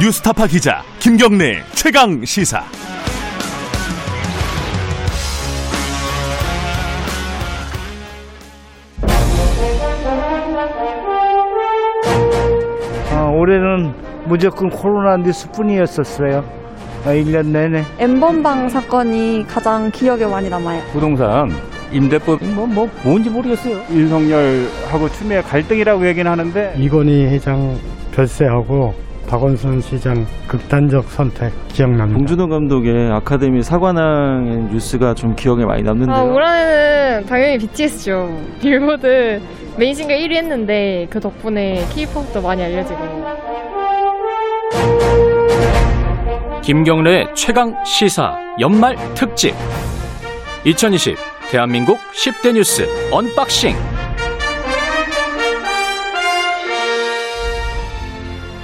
뉴스타파 기자 김경래 최강 시사. 아, 올해는 무조건 코로나 뉴스뿐이었었어요. 아, 1년 내내. 엠번방 사건이 가장 기억에 많이 남아요. 부동산 임대법 뭐, 뭐 뭔지 모르겠어요. 윤석열하고 추미애 갈등이라고 얘기는 하는데 이건희 회장 별세하고 박원순 시장 극단적 선택 기억납니다. 봉준호 감독의 아카데미 사관왕의 뉴스가 좀 기억에 많이 남는데요. 아, 올 한해는 당연히 BTS죠. 빌보드 메인 싱글 1위 했는데 그 덕분에 K-팝도 많이 알려지고. 김경래 최강 시사 연말 특집 2020 대한민국 10대 뉴스 unboxing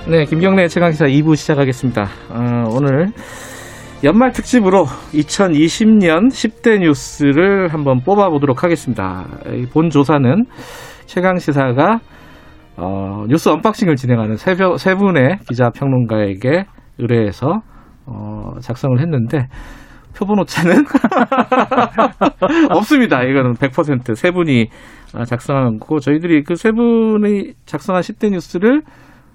네, 김경래 최강시사 2부 시작하겠습니다. 어, 오늘 연말 특집으로 2020년 10대 뉴스를 한번 뽑아보도록 하겠습니다. 이번 조사는 최강시사가 어, 뉴스 unboxing을 진행하는 세, 벼- 세 분의 기자 평론가에게 의뢰해서 어, 작성을 했는데 표본 오차는 없습니다. 이거는 100%세 분이 어, 작성한 거고 저희들이 그 세 분이 작성한 10대 뉴스를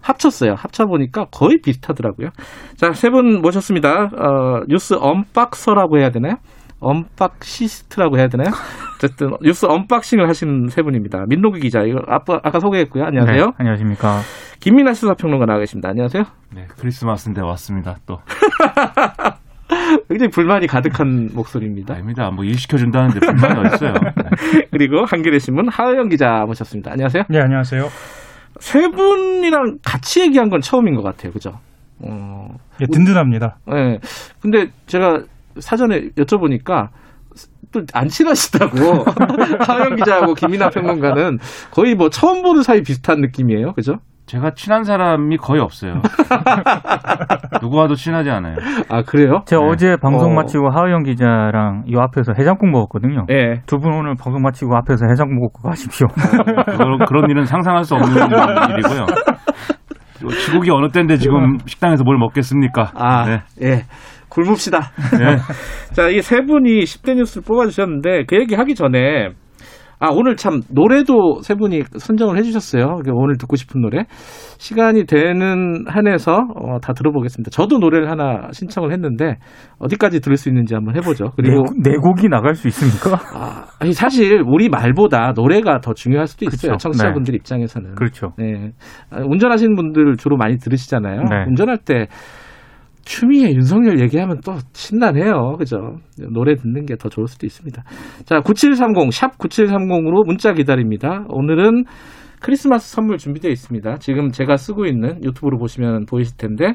합쳤어요. 합쳐보니까 거의 비슷하더라고요. 자, 세 분 모셨습니다. 어, 뉴스 unboxer라고 해야 되나요? unboxist라고 해야 되나요? 어쨌든 뉴스 unboxing을 하시는 세 분입니다. 민동기 기자, 이거 아까, 아까 소개했고요. 안녕하세요. 네, 안녕하십니까. 김민하 시사평론가 나와 계십니다. 안녕하세요. 네, 크리스마스인데 왔습니다. 또. 굉장히 불만이 가득한 목소리입니다. 아닙니다. 뭐 일 시켜준다는데 불만이 어딨어요. 네. 그리고 한겨레 신문 하영 기자 모셨습니다. 안녕하세요. 네, 안녕하세요. 세 분이랑 같이 얘기한 건 처음인 것 같아요. 그죠? 어, 예, 든든합니다. 네. 근데 제가 사전에 여쭤보니까 또 안 친하시다고 하영 기자하고 김민아 평론가는 거의 뭐 처음 보는 사이 비슷한 느낌이에요. 그죠? 제가 친한 사람이 거의 없어요. 누구와도 친하지 않아요. 아, 그래요? 제가 네. 어제 방송 어. 마치고 하우영 기자랑 이 앞에서 해장국 먹었거든요. 예. 두 분 오늘 방송 마치고 앞에서 해장국 먹고 가십시오. 그걸, 그런 일은 상상할 수 없는 일이고요. 지국이 어느 때인데 지금 식당에서 뭘 먹겠습니까? 아, 네. 예. 굶읍시다. 네. 자, 이 세 분이 10대 뉴스를 뽑아주셨는데 그 얘기 하기 전에 아, 오늘 참 노래도 세 분이 선정을 해주셨어요. 그 오늘 듣고 싶은 노래. 시간이 되는 한에서 어, 다 들어보겠습니다. 저도 노래를 하나 신청을 했는데 어디까지 들을 수 있는지 한번 해보죠. 그리고 네, 네 곡이 나갈 수 있습니까? 아, 아니 사실 우리 말보다 노래가 더 중요할 수도 있어요. 그렇죠. 청취자분들 입장에서는. 그렇죠. 네. 아, 운전하시는 분들 주로 많이 들으시잖아요. 네. 운전할 때 추미애 윤석열 얘기하면 또 신나네요. 그죠? 노래 듣는 게 더 좋을 수도 있습니다. 자, 9730, 샵 9730으로 문자 기다립니다. 오늘은 크리스마스 선물 준비되어 있습니다. 지금 제가 쓰고 있는 유튜브로 보시면 보이실 텐데,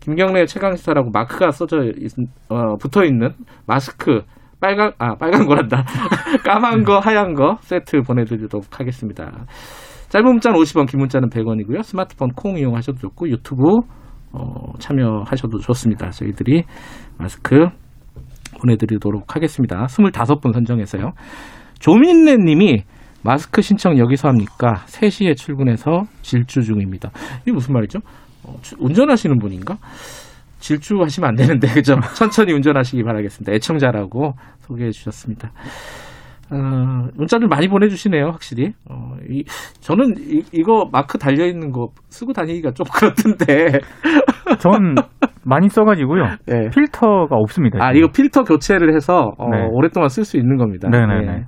김경래 최강시사라고 마크가 써져 있, 어, 붙어 있는 마스크, 빨간, 아, 빨간 거란다. 까만 거, 하얀 거 세트 보내드리도록 하겠습니다. 짧은 문자는 50원, 긴 문자는 100원이고요. 스마트폰 콩 이용하셔도 좋고 유튜브 어, 참여하셔도 좋습니다. 저희들이 마스크 보내드리도록 하겠습니다. 25분 선정해서요. 조민래 님이 마스크 신청 여기서 합니까? 3시에 출근해서 질주 중입니다. 이게 무슨 말이죠? 어, 주- 운전하시는 분인가? 질주하시면 안 되는데, 그죠? 천천히 운전하시기 바라겠습니다. 애청자라고 소개해 주셨습니다. 어, 문자를 많이 보내주시네요, 확실히. 어, 이, 저는 이, 거 마크 달려 있는 거 쓰고 다니기가 좀 그렇던데. 전 많이 써가지고요. 네. 필터가 없습니다. 아, 지금. 이거 필터 교체를 해서 어, 네. 오랫동안 쓸 수 있는 겁니다. 네네네. 예.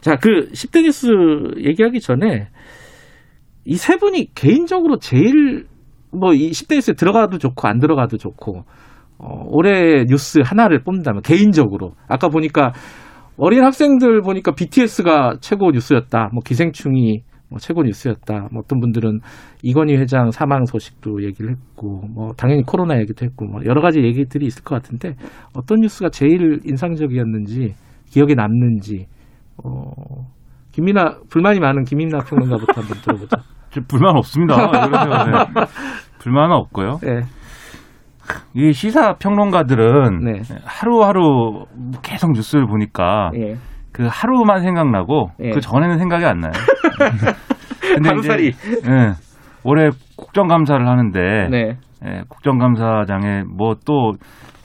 자, 그 10대 뉴스 얘기하기 전에 이 세 분이 개인적으로 제일 뭐이 10대 뉴스에 들어가도 좋고 안 들어가도 좋고 어, 올해 뉴스 하나를 뽑는다면 개인적으로 아까 보니까 어린 학생들 보니까 BTS가 최고 뉴스였다. 뭐 기생충이 뭐 최고 뉴스였다. 뭐 어떤 분들은 이건희 회장 사망 소식도 얘기를 했고, 뭐 당연히 코로나 얘기도 했고, 뭐 여러 가지 얘기들이 있을 것 같은데 어떤 뉴스가 제일 인상적이었는지 기억에 남는지, 어, 김민아 불만이 많은 김민아 평론가부터 한번 들어보죠. 저 불만 없습니다. 네. 불만은 없고요. 네. 이 시사 평론가들은 네. 하루하루 계속 뉴스를 보니까 예. 그 하루만 생각나고 예. 그 전에는 생각이 안 나요. 근데 하루살이. 이제, 예, 올해 국정감사를 하는데 네. 예, 국정감사장에 뭐 또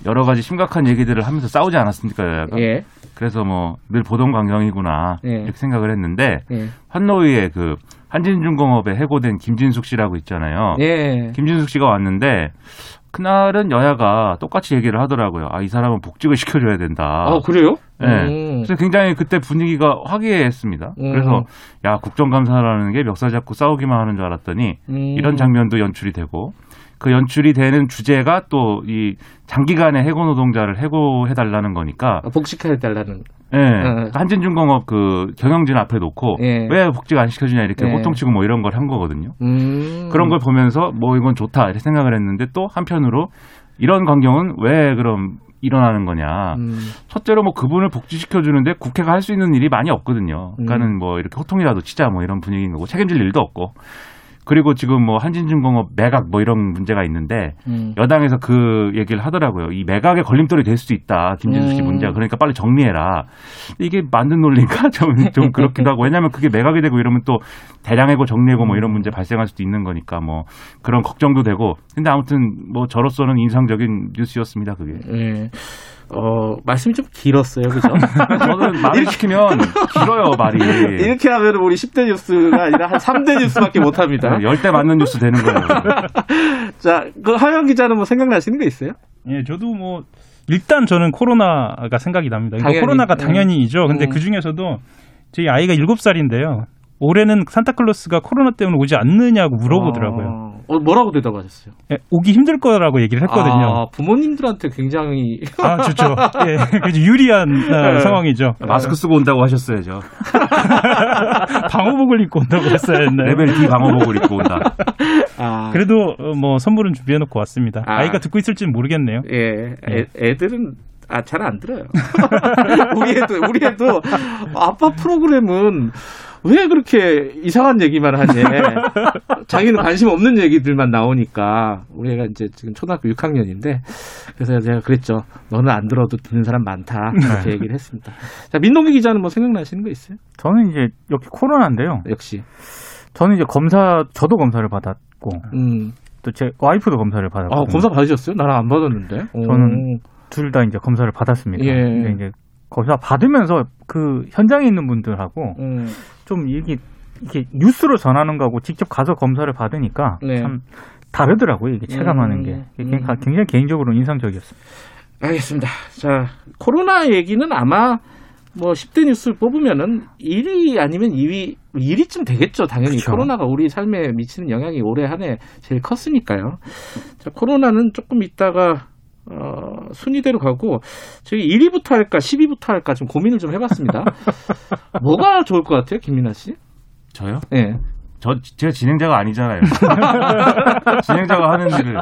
여러 가지 심각한 얘기들을 하면서 싸우지 않았습니까 여야가? 예. 그래서 뭐 늘 보던 광경이구나 예. 이렇게 생각을 했는데 예. 환노위에 그 한진중공업에 해고된 김진숙 씨라고 있잖아요. 예. 김진숙 씨가 왔는데 그날은 여야가 똑같이 얘기를 하더라고요. 아 이 사람은 복직을 시켜줘야 된다. 아, 그래요? 네. 음. 그래서 굉장히 그때 분위기가 화기애애했습니다. 음. 그래서 야 국정감사라는 게 멱살 잡고 싸우기만 하는 줄 알았더니 음. 이런 장면도 연출이 되고 그 연출이 되는 주제가 또 이 장기간의 해고 노동자를 해고해 달라는 거니까 아, 복직해 달라는. 예. 어. 한진중공업 그 경영진 앞에 놓고 예. 왜 복직 안 시켜주냐 이렇게 예. 호통치고 뭐 이런 걸 한 거거든요. 음. 그런 걸 보면서 뭐 이건 좋다 이렇게 생각을 했는데 또 한편으로 이런 광경은 왜 그럼 일어나는 거냐. 음. 첫째로 뭐 그분을 복지시켜 주는데 국회가 할 수 있는 일이 많이 없거든요. 음. 그러니까는 뭐 이렇게 호통이라도 치자 뭐 이런 분위기인 거고 책임질 일도 없고. 그리고 지금 뭐 한진중공업 매각 뭐 이런 문제가 있는데 음. 여당에서 그 얘기를 하더라고요. 이 매각의 걸림돌이 될 수도 있다. 김진수 씨 음. 문제가. 그러니까 빨리 정리해라. 이게 맞는 논리인가? 좀, 좀 그렇기도 하고. 왜냐하면 그게 매각이 되고 이러면 또 대량해고 정리해고 뭐 이런 문제 발생할 수도 있는 거니까 뭐 그런 걱정도 되고. 근데 아무튼 뭐 저로서는 인상적인 뉴스였습니다. 그게. 예. 어, 말씀이 좀 길었어요. 그죠? 저는 말을 시키면 길어요, 말이. 이렇게 하면 우리 10대 뉴스가 아니라 한 3대 뉴스밖에 못 합니다. 열대 맞는 뉴스 되는 거예요. 자, 그 하영 기자는 뭐 생각나시는 거 있어요? 예, 저도 뭐 일단 저는 코로나가 생각이 납니다. 당연히. 코로나가 음. 당연히이죠. 근데 음. 그 중에서도 저희 아이가 7살인데요. 올해는 산타클로스가 코로나 때문에 오지 않느냐고 물어보더라고요. 어, 뭐라고 대답하셨어요? 예, 오기 힘들 거라고 얘기를 했거든요. 아, 부모님들한테 굉장히 아, 좋죠. 예, 그래서 유리한 어, 네. 상황이죠. 마스크 쓰고 온다고 하셨어야죠. 방호복을 입고 온다고 했어야 했나요? 레벨 D 방어복을 입고 온다. 아, 그래도 어, 뭐 선물은 준비해놓고 왔습니다. 아. 아. 이가 듣고 있을지는 모르겠네요. 예, 애, 애들은 아, 잘 안 들어요. 우리 애도, 우리 애도 아빠 프로그램은 왜 그렇게 이상한 얘기만 하지? 자기는 관심 없는 얘기들만 나오니까 우리 애가 이제 지금 초등학교 6학년인데 그래서 제가 그랬죠. 너는 안 들어도 듣는 사람 많다. 이렇게 얘기를 했습니다. 자, 민동기 기자는 뭐 생각나시는 거 있어요? 저는 이제 역시 코로나인데요. 역시. 저는 이제 검사, 저도 검사를 받았고, 음. 또제 와이프도 검사를 받았고. 아, 검사 받으셨어요? 나랑 안 받았는데. 저는 둘 다 이제 검사를 받았습니다. 예. 근데 이제 검사 받으면서 그 현장에 있는 분들하고 음. 좀 이게 이게 뉴스로 전하는 거하고 직접 가서 검사를 받으니까 네. 참 다르더라고요. 이게 체감하는 음, 게 음. 굉장히 굉장히 개인적으로 인상적이었습니다. 알겠습니다. 자, 코로나 얘기는 아마 뭐 10대 뉴스 뽑으면은 1위 아니면 2위, 1위쯤 되겠죠. 당연히 그쵸. 코로나가 우리 삶에 미치는 영향이 올해 한 해 제일 컸으니까요. 자, 코로나는 조금 있다가 어, 순위대로 가고 저희 1위부터 할까 10위부터 할까 좀 고민을 좀 해봤습니다. 뭐가 좋을 것 같아요, 김민아 씨? 저요? 네. 저 제가 진행자가 아니잖아요. 진행자가 하는 일을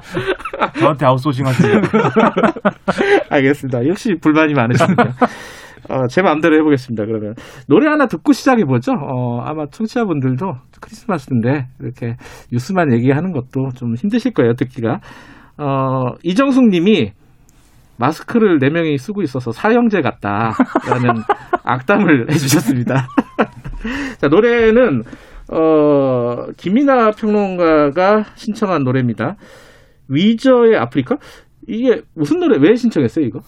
저한테 아웃소싱 하시는 알겠습니다. 역시 불만이 많으시군요. 어, 제 마음대로 해보겠습니다. 그러면 노래 하나 듣고 시작해 보죠. 어, 아마 청취자분들도 크리스마스인데 이렇게 뉴스만 얘기하는 것도 좀 힘드실 거예요. 듣기가. 어, 이정숙 님이 마스크를 네 명이 쓰고 있어서 사형제 같다라는 악담을 해주셨습니다. 자 노래는 어, 김이나 평론가가 신청한 노래입니다. 위저의 아프리카? 이게 무슨 노래 왜 신청했어요 이거?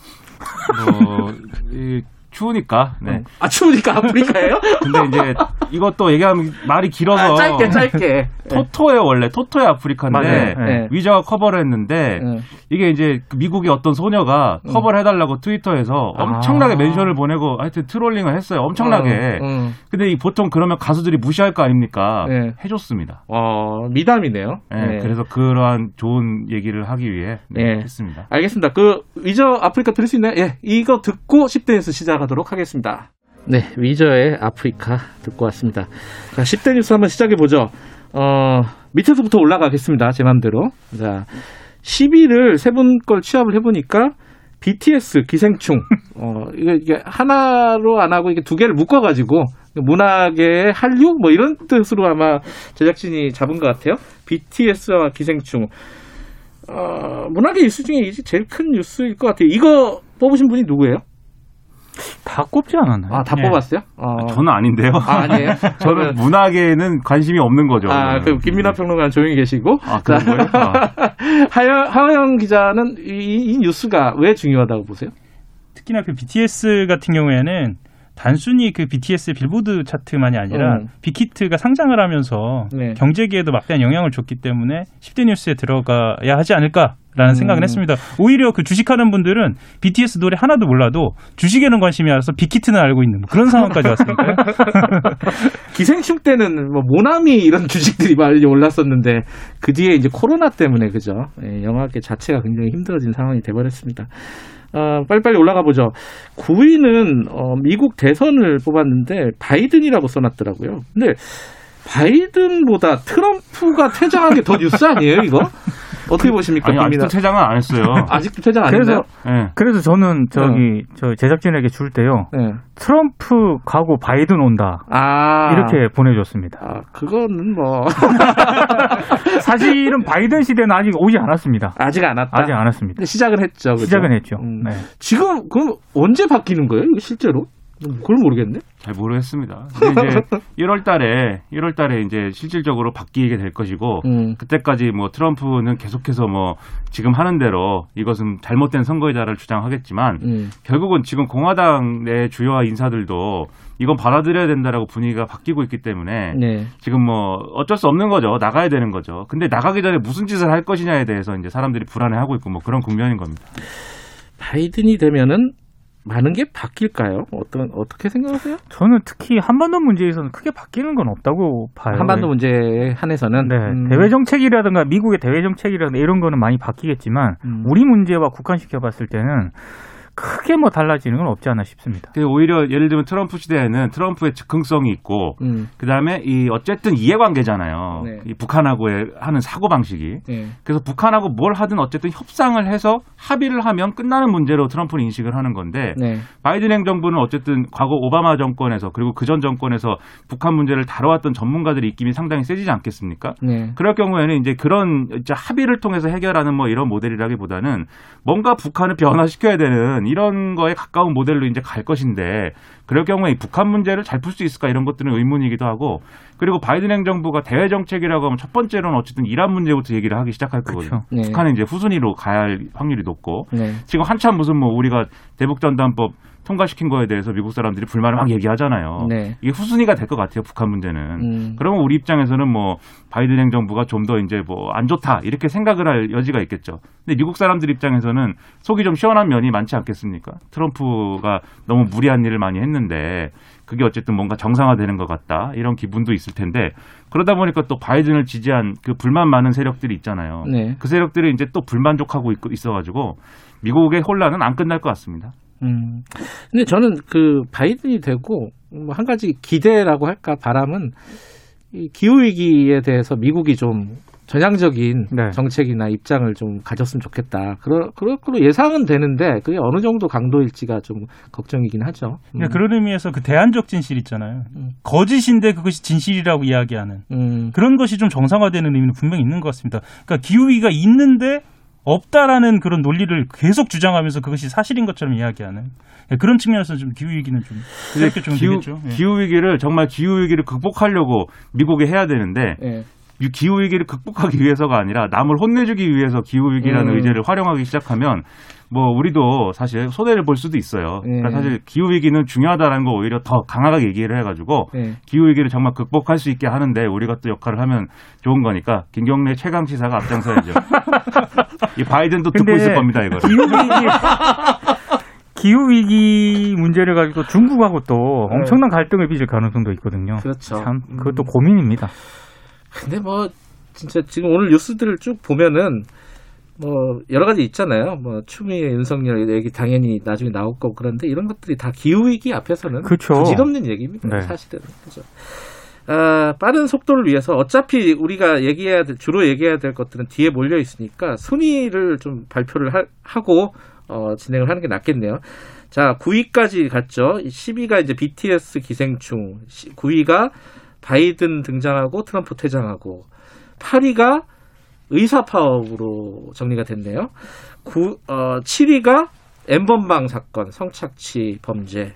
뭐 이, 추우니까. 네. 아 추우니까 아프리카예요? 근데 이제 이것도 얘기하면 말이 길어서 아, 짧게 짧게. 토토예요 원래 토토의 아프리카인데 맞아요. 네. 위저가 커버를 했는데 네. 이게 이제 그 미국의 어떤 소녀가 음. 커버를 해달라고 트위터에서 엄청나게 아. mention을 보내고 하여튼 trolling을 했어요 엄청나게 어, 어. 근데 이 보통 그러면 가수들이 무시할 거 아닙니까 네. 해줬습니다 어, 미담이네요. 네, 네. 그래서 그러한 좋은 얘기를 하기 위해 네, 네. 했습니다 알겠습니다. 그 위저 아프리카 들을 수 있나요? 예, 이거 듣고 10대에서 시작 하도록 하겠습니다. 네, 위저의 아프리카 듣고 왔습니다. 자, 10대 뉴스 한번 시작해 보죠. 어, 밑에서부터 올라가겠습니다. 제 맘대로. 자, 10위를 세 분 걸 취합을 해보니까 BTS 기생충. 어, 이게 하나로 안 하고 이게 두 개를 묶어가지고 문학의 한류 뭐 이런 뜻으로 아마 제작진이 잡은 것 같아요. BTS와 기생충. 어, 문학의 뉴스 중에 이제 제일 큰 뉴스일 것 같아요. 이거 뽑으신 분이 누구예요? 다 꼽지 않았나요? 아, 다 예. 뽑았어요? 어. 저는 아닌데요. 아, 아니에요? 저는 문학에는 관심이 없는 거죠. 아, 그럼 김민하 평론가는 조용히 계시고. 아, 그런 거예요? 아. 하영, 하영 기자는 이, 이 뉴스가 왜 중요하다고 보세요? 특히나 그 BTS 같은 경우에는 단순히 그 BTS 빌보드 차트만이 아니라 음. 빅히트가 상장을 하면서 네. 경제계에도 막대한 영향을 줬기 때문에 10대 뉴스에 들어가야 하지 않을까 라는 음. 생각을 했습니다. 오히려 그 주식하는 분들은 BTS 노래 하나도 몰라도 주식에는 관심이 알아서 빅히트는 알고 있는 뭐 그런 상황까지 왔으니까요. 기생충 때는 뭐 모나미 이런 주식들이 많이 올랐었는데 그 뒤에 이제 코로나 때문에 그죠? 예, 영화계 자체가 굉장히 힘들어진 상황이 돼버렸습니다. 어, 빨리빨리 올라가 보죠. 9위는 어, 미국 대선을 뽑았는데 바이든이라고 써놨더라고요. 근데 바이든보다 트럼프가 퇴장한 게 더 뉴스 아니에요, 이거? 어떻게 보십니까? 아니? 아직도 퇴장은 안 했어요. 아직도 퇴장 안 그래서 했나요? 예. 그래서 저는 저기 저 제작진에게 줄 때요. 네. 트럼프 가고 바이든 온다. 아 이렇게 보내줬습니다. 아, 그거는 뭐 사실은 바이든 시대는 아직 오지 않았습니다. 아직 안 왔다. 아직 안 왔습니다. 시작은 했죠. 그죠? 시작은 했죠. 음. 네. 지금 그럼 언제 바뀌는 거예요? 실제로? 그걸 모르겠네. 잘 모르겠습니다. 근데 이제 1월 달에 1월 달에 이제 실질적으로 바뀌게 될 것이고 음. 그때까지 뭐 트럼프는 계속해서 뭐 지금 하는 대로 이것은 잘못된 선거이다를 주장하겠지만 음. 결국은 지금 공화당 내 주요 인사들도 이건 받아들여야 된다라고 분위기가 바뀌고 있기 때문에 네. 지금 뭐 어쩔 수 없는 거죠. 나가야 되는 거죠. 근데 나가기 전에 무슨 짓을 할 것이냐에 대해서 이제 사람들이 불안해하고 있고 뭐 그런 국면인 겁니다. 바이든이 되면은 많은 게 바뀔까요? 어떤 어떻게 생각하세요? 저는 특히 한반도 문제에서는 크게 바뀌는 건 없다고 봐요. 한반도 문제에 한해서는 네, 음. 대외 정책이라든가 미국의 대외 정책이라든가 이런 거는 많이 바뀌겠지만 음. 우리 문제와 국한시켜 봤을 때는 크게 뭐 달라지는 건 없지 않나 싶습니다. 근데 오히려 예를 들면 트럼프 시대에는 트럼프의 즉흥성이 있고 음. 그다음에 이 어쨌든 이해관계잖아요. 네. 이 북한하고의 하는 사고 방식이. 네. 그래서 북한하고 뭘 하든 어쨌든 협상을 해서 합의를 하면 끝나는 문제로 트럼프는 인식을 하는 건데 네. 바이든 행정부는 어쨌든 과거 오바마 정권에서 그리고 그 전 정권에서 북한 문제를 다뤄왔던 전문가들의 입김이 상당히 세지지 않겠습니까? 네. 그럴 경우에는 이제 그런 이제 합의를 통해서 해결하는 뭐 이런 모델이라기보다는 뭔가 북한을 변화시켜야 되는 이런 거에 가까운 모델로 이제 갈 것인데 그럴 경우에 이 북한 문제를 잘 풀 수 있을까 이런 것들은 의문이기도 하고 그리고 바이든 행정부가 대외 정책이라고 하면 첫 번째로는 어쨌든 이란 문제부터 얘기를 하기 시작할 거거든요. 그렇죠. 네. 북한은 이제 후순위로 가야 할 확률이 높고 네. 지금 한참 무슨 뭐 우리가 대북 전단법 통과시킨 거에 대해서 미국 사람들이 불만을 막 얘기하잖아요. 네. 이게 후순위가 될 것 같아요. 북한 문제는. 음. 그러면 우리 입장에서는 뭐 바이든 행정부가 좀 더 이제 뭐 안 좋다 이렇게 생각을 할 여지가 있겠죠. 근데 미국 사람들 입장에서는 속이 좀 시원한 면이 많지 않겠습니까? 트럼프가 너무 무리한 일을 많이 했는데 그게 어쨌든 뭔가 정상화되는 것 같다 이런 기분도 있을 텐데 그러다 보니까 또 바이든을 지지한 그 불만 많은 세력들이 있잖아요. 네. 그 세력들이 이제 또 불만족하고 있- 있어가지고 미국의 혼란은 안 끝날 것 같습니다. 음. 근데 저는 그 바이든이 되고 뭐 한 가지 기대라고 할까 바람은 이 기후 위기에 대해서 미국이 좀 전향적인 네. 정책이나 입장을 좀 가졌으면 좋겠다. 그러 거로 예상은 되는데 그게 어느 정도 강도일지가 좀 걱정이긴 하죠. 음. 그러니까 그런 의미에서 그 대안적 진실 있잖아요. 음. 거짓인데 그것이 진실이라고 이야기하는 음. 그런 것이 좀 정상화되는 의미는 분명히 있는 것 같습니다. 그러니까 기후 위기가 있는데 없다라는 그런 논리를 계속 주장하면서 그것이 사실인 것처럼 이야기하는 예, 그런 측면에서 좀 기후 위기는 좀 새롭게 좀 기후, 되겠죠. 예. 기후 위기를 정말 기후 위기를 극복하려고 미국이 해야 되는데 예. 이 기후 위기를 극복하기 위해서가 아니라 남을 혼내주기 위해서 기후 위기라는 음. 의제를 활용하기 시작하면 뭐 우리도 사실 손해를 볼 수도 있어요. 그러니까 예. 사실 기후 위기는 중요하다라는 거 오히려 더 강하게 얘기를 해가지고 예. 기후 위기를 정말 극복할 수 있게 하는데 우리가 또 역할을 하면 좋은 거니까 김경래 최강 시사가 앞장서야죠. 이 바이든도 듣고 있을 겁니다 이거. 기후 위기 기후 위기 문제를 가지고 중국하고 또 네. 엄청난 갈등을 빚을 가능성도 있거든요. 그렇죠. 참 그것도 음. 고민입니다. 근데 뭐 진짜 지금 오늘 뉴스들을 쭉 보면은 뭐 여러 가지 있잖아요. 뭐 추미애 윤석열 얘기 당연히 나중에 나올 거고 그런데 이런 것들이 다 기후 위기 앞에서는 그쵸. 부질없는 얘기입니다. 네. 사실은 그죠. 아, 빠른 속도를 위해서 어차피 우리가 얘기해야 될, 주로 얘기해야 될 것들은 뒤에 몰려 있으니까 순위를 좀 발표를 하, 하고 어, 진행을 하는 게 낫겠네요. 자, 9위까지 갔죠. 10위가 이제 BTS 기생충, 9위가 바이든 등장하고 트럼프 퇴장하고 8위가 의사 파업으로 정리가 됐네요. 9, 어, 7위가 엠번방 사건, 성착취 범죄.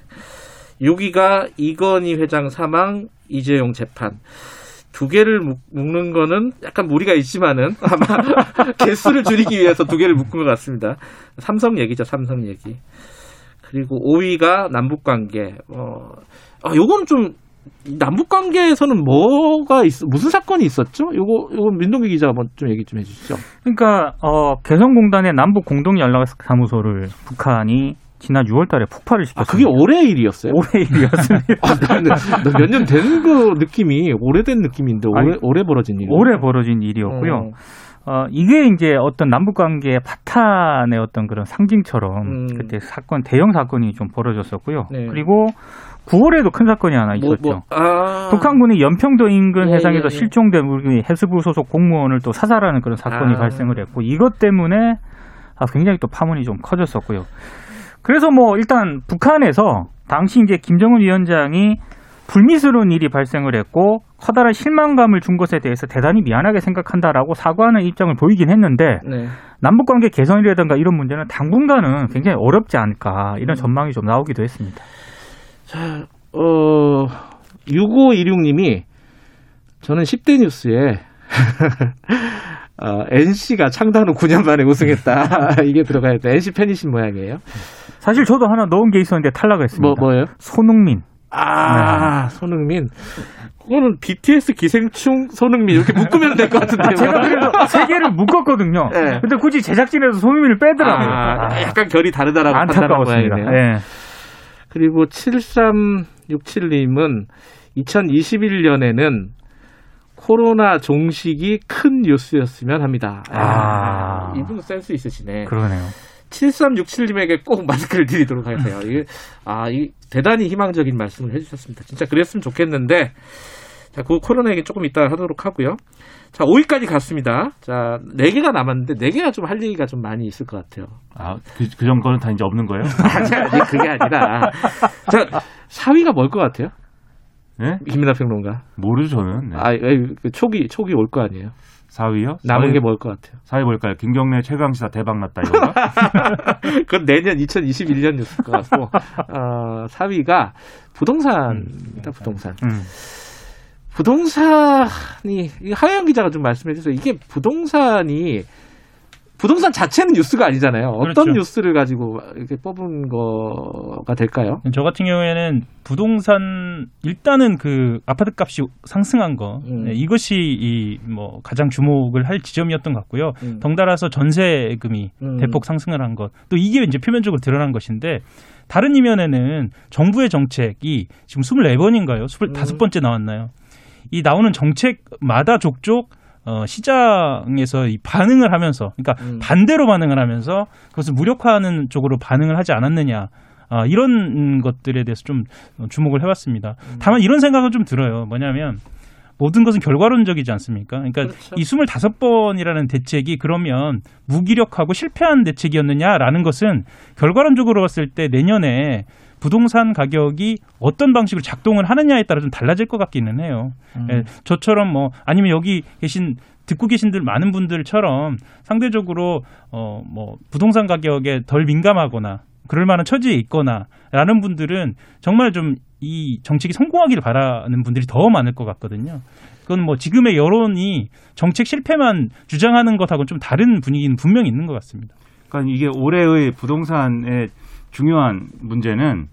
6위가 이건희 회장 사망, 이재용 재판. 두 개를 묶, 는 거는 약간 무리가 있지만은 아마 개수를 줄이기 위해서 두 개를 묶은 것 같습니다. 삼성 얘기죠, 삼성 얘기. 그리고 5위가 남북 관계. 어, 아, 요거는 좀 남북 관계에서는 뭐가 있, 무슨 사건이 있었죠? 요거 요거 민동기 기자 한번 좀 얘기 좀 해주시죠. 그러니까 어, 개성공단의 남북 공동 연락 사무소를 북한이 지난 6월달에 폭발을 시켰어요. 아 그게 올해 일이었어요? 올해 일이었습니다. 아, 몇년 된거 느낌이 오래된 느낌인데 올해 아니, 올해 벌어진 일. 올해 벌어진 일이었고요. 어. 어, 이게 이제 어떤 남북 관계의 파탄의 어떤 그런 상징처럼 음. 그때 사건 대형 사건이 좀 벌어졌었고요. 네. 그리고 9월에도 큰 사건이 하나 뭐, 있었죠. 뭐, 아. 북한군이 연평도 인근 예, 해상에서 예, 예. 실종된 우리 해수부 소속 공무원을 또 사살하는 그런 사건이 아. 발생을 했고 이것 때문에 아, 굉장히 또 파문이 좀 커졌었고요. 그래서 뭐 일단 북한에서 당시 이제 김정은 위원장이 불미스러운 일이 발생을 했고 커다란 실망감을 준 것에 대해서 대단히 미안하게 생각한다라고 사과하는 입장을 보이긴 했는데 네. 남북 관계 개선이라든가 이런 문제는 당분간은 굉장히 어렵지 않을까 이런 전망이 좀 나오기도 했습니다. 자, 어, 6516님이 저는 10대 뉴스에 어, NC가 창단 후 9년 만에 우승했다. 이게 들어가야 돼. NC 팬이신 모양이에요. 사실 저도 하나 넣은 게 있었는데 탈락했습니다. 뭐, 뭐예요? 손흥민. 아, 손흥민. 그거는 BTS 기생충 손흥민 이렇게 묶으면 될 것 같은데요. 제가 그래서 세 개를 묶었거든요. 네. 근데 굳이 제작진에서 손흥민을 빼더라고요. 아, 아, 약간 결이 다르다라고 판단한. 모양이네요. 예. 그리고 7367님은 2021년에는 코로나 종식이 큰 뉴스였으면 합니다. 아. 이분 센스 있으시네. 그러네요. 7367님에게 꼭 마스크를 드리도록 하세요. 이게, 아, 이, 대단히 희망적인 말씀을 해주셨습니다. 진짜 그랬으면 좋겠는데, 자, 그 코로나 얘기 조금 이따 하도록 하고요. 자, 5위까지 갔습니다. 자, 4개가 남았는데, 4개가 좀 할 얘기가 좀 많이 있을 것 같아요. 아, 그, 그 정도는 다 이제 없는 거예요? 아니, 아니, 그게 아니라. 자, 4위가 뭘 것 같아요? 네? 김민하 평론가. 모르죠, 저는. 네. 아, 촉이, 촉이 올거 아니에요? 4위요? 남은 게뭘 것 같아요? 4위 뭘까요? 김경래 최강시사 대박 났다, 이건가? 그건 내년 2021년 뉴스일 것 같고, 어, 4위가 부동산입니다, 부동산. 음. 부동산이, 이 하영 기자가 좀 말씀해 주세요. 이게 부동산이, 부동산 자체는 뉴스가 아니잖아요. 어떤 그렇죠. 뉴스를 가지고 이렇게 뽑은 거가 될까요? 저 같은 경우에는 부동산 일단은 그 아파트 값이 상승한 거 음. 네, 이것이 이 뭐 가장 주목을 할 지점이었던 것 같고요. 음. 덩달아서 전세금이 음. 대폭 상승을 한 것. 또 이게 이제 표면적으로 드러난 것인데 다른 이면에는 정부의 정책이 지금 24번인가요? 25번째 나왔나요? 이 나오는 정책마다 족족 어, 시장에서 이 반응을 하면서, 그러니까 음. 반대로 반응을 하면서 그것을 무력화하는 쪽으로 반응을 하지 않았느냐. 아, 이런 것들에 대해서 좀 주목을 해봤습니다. 음. 다만 이런 생각은 좀 들어요. 뭐냐면 모든 것은 결과론적이지 않습니까? 그러니까 그렇죠. 이 25번이라는 대책이 그러면 무기력하고 실패한 대책이었느냐라는 것은 결과론적으로 봤을 때 내년에 부동산 가격이 어떤 방식으로 작동을 하느냐에 따라 좀 달라질 것 같기는 해요. 음. 예, 저처럼 뭐 아니면 여기 계신 듣고 계신들 많은 분들처럼 상대적으로 어 뭐 부동산 가격에 덜 민감하거나 그럴 만한 처지에 있거나라는 분들은 정말 좀 이 정책이 성공하기를 바라는 분들이 더 많을 것 같거든요. 그건 뭐 지금의 여론이 정책 실패만 주장하는 것하고는 좀 다른 분위기는 분명히 있는 것 같습니다. 그러니까 이게 올해의 부동산의 중요한 문제는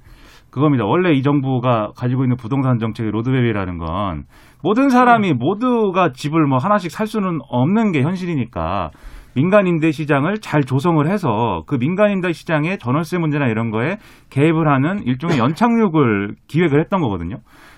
그겁니다. 원래 이 정부가 가지고 있는 부동산 정책의 로드맵이라는 건 모든 사람이 모두가 집을 뭐 하나씩 살 수는 없는 게 현실이니까 민간 임대 시장을 잘 조성을 해서 그 민간 임대 시장의 전월세 문제나 이런 거에 개입을 하는 일종의 연착륙을 기획을 했던 거거든요.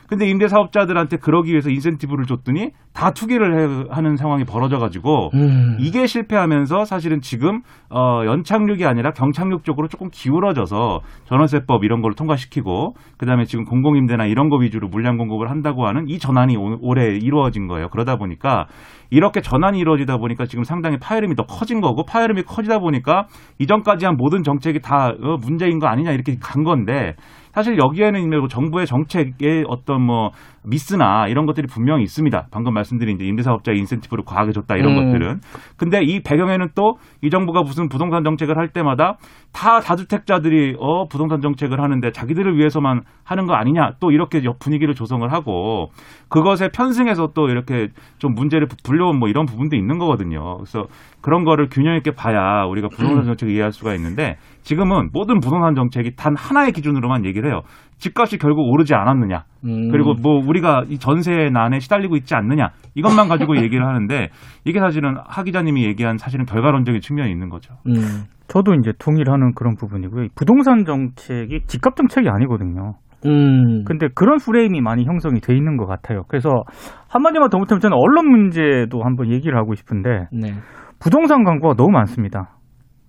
근데 임대 사업자들한테 그러기 위해서 인센티브를 줬더니 다 투기를 해- 하는 상황이 벌어져 가지고 음. 이게 실패하면서 사실은 지금 어 연착륙이 아니라 경착륙 쪽으로 조금 기울어져서 전월세법 이런 걸 통과시키고 그다음에 지금 공공임대나 이런 거 위주로 물량 공급을 한다고 하는 이 전환이 오- 올해 이루어진 거예요. 그러다 보니까 이렇게 전환이 이루어지다 보니까 지금 상당히 파열음이 더 커진 거고 파열음이 커지다 보니까 이전까지 한 모든 정책이 다 어, 문제인 거 아니냐 이렇게 간 건데 사실 여기에는 뭐 정부의 정책의 어떤 뭐 미스나 이런 것들이 분명히 있습니다. 방금 말씀드린 이제 임대사업자 인센티브를 과하게 줬다 이런 음. 것들은. 근데 이 배경에는 또 이 정부가 무슨 부동산 정책을 할 때마다 다 다주택자들이 어 부동산 정책을 하는데 자기들을 위해서만 하는 거 아니냐 또 이렇게 분위기를 조성을 하고 그것에 편승해서 또 이렇게 좀 문제를 불려온 뭐 이런 부분도 있는 거거든요. 그래서 그런 거를 균형 있게 봐야 우리가 부동산 정책을 이해할 수가 있는데 지금은 모든 부동산 정책이 단 하나의 기준으로만 얘기를 해요. 집값이 결국 오르지 않았느냐. 음. 그리고 뭐 우리가 이 전세 난에 시달리고 있지 않느냐. 이것만 가지고 얘기를 하는데 이게 사실은 하 기자님이 얘기한 사실은 결과론적인 측면이 있는 거죠. 음. 저도 이제 동의하는 그런 부분이고요. 부동산 정책이 집값 정책이 아니거든요. 음. 근데 그런 프레임이 많이 형성이 돼 있는 것 같아요. 그래서 한마디만 더 못하면 저는 언론 문제도 한번 얘기를 하고 싶은데 네. 부동산 광고가 너무 많습니다.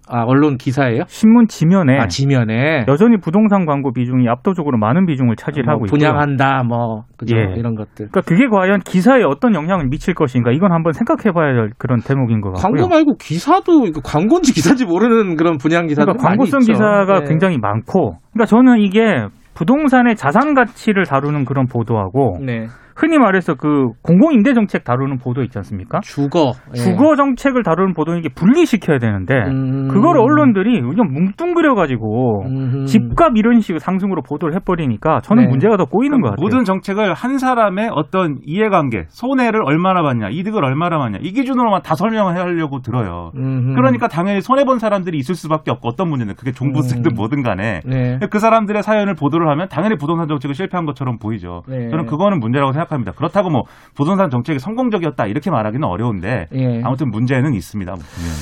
아 언론 기사예요? 신문 지면에 아 지면에 여전히 부동산 광고 비중이 압도적으로 많은 비중을 차지하고 뭐 있고요. 분양한다 뭐 그죠 예. 이런 것들. 그러니까 그게 과연 기사에 어떤 영향을 미칠 것인가 이건 한번 생각해 봐야 할 그런 대목인 것 같고요. 광고 말고 기사도 광고인지 기사인지 모르는 그런 분양 기사도 그러니까 광고성. 기사가 네. 굉장히 많고, 그러니까 저는 이게 부동산의 자산 가치를 다루는 그런 보도하고 네. 흔히 말해서 그 공공임대 정책 다루는 보도 있지 않습니까? 주거 예. 주거 정책을 다루는 보도는 이게 분리시켜야 되는데 음. 그걸 언론들이 그냥 뭉뚱그려 가지고 음흠. 집값 이런 식으로 상승으로 보도를 해버리니까 저는 네. 문제가 더 꼬이는 것 같아요. 모든 정책을 한 사람의 어떤 이해관계, 손해를 얼마나 받냐, 이득을 얼마나 받냐 이 기준으로만 다 설명을 하려고 들어요. 음흠. 그러니까 당연히 손해 본 사람들이 있을 수밖에 없고 어떤 문제는 그게 종부세든 음. 뭐든 간에 네. 그 사람들의 사연을 보도를 하면 당연히 부동산 정책을 실패한 것처럼 보이죠. 네. 저는 그거는 문제라고 생각합니다. 그렇다고 뭐 부동산 정책이 성공적이었다 이렇게 말하기는 어려운데 예. 아무튼 문제는 있습니다. 분명히.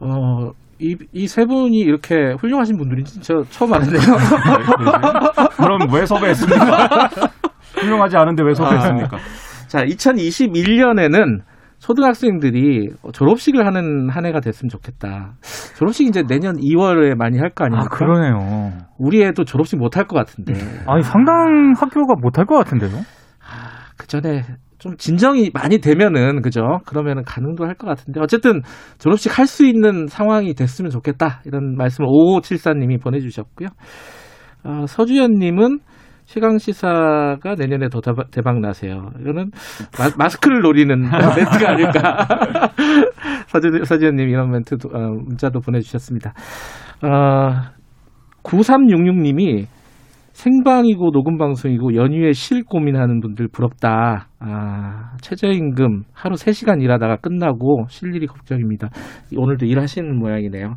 어, 이, 이세 분이 이렇게 훌륭하신 분들인지 저 처음 알았네요. 그럼 왜 섭외했습니까? 훌륭하지 않은데 왜 섭외했습니까? 자, 2021년에는 초등학생들이 졸업식을 하는 한 해가 됐으면 좋겠다. 졸업식 이제 내년 2월에 많이 할 거아 아닙니까? 그러네요. 우리 애도 졸업식 못 할 것 같은데. 아니 상당 학교가 못 할 것 같은데요. 그 전에 좀 진정이 많이 되면은 그죠? 그러면은 가능도 할 것 같은데 어쨌든 졸업식 할 수 있는 상황이 됐으면 좋겠다 이런 말씀을 5574님이 보내주셨고요. 어, 서주연님은 최강 시사가 내년에 더 대박, 나세요. 이거는 마, 스크를 노리는 멘트가 아닐까. 서주, 서주연님 이런 멘트도 어, 문자도 보내주셨습니다. 어, 9366님이 생방이고 녹음 방송이고 연휴에 쉴 고민하는 분들 부럽다. 아, 최저임금 하루 3시간 일하다가 끝나고 쉴 일이 걱정입니다. 오늘도 일하시는 모양이네요.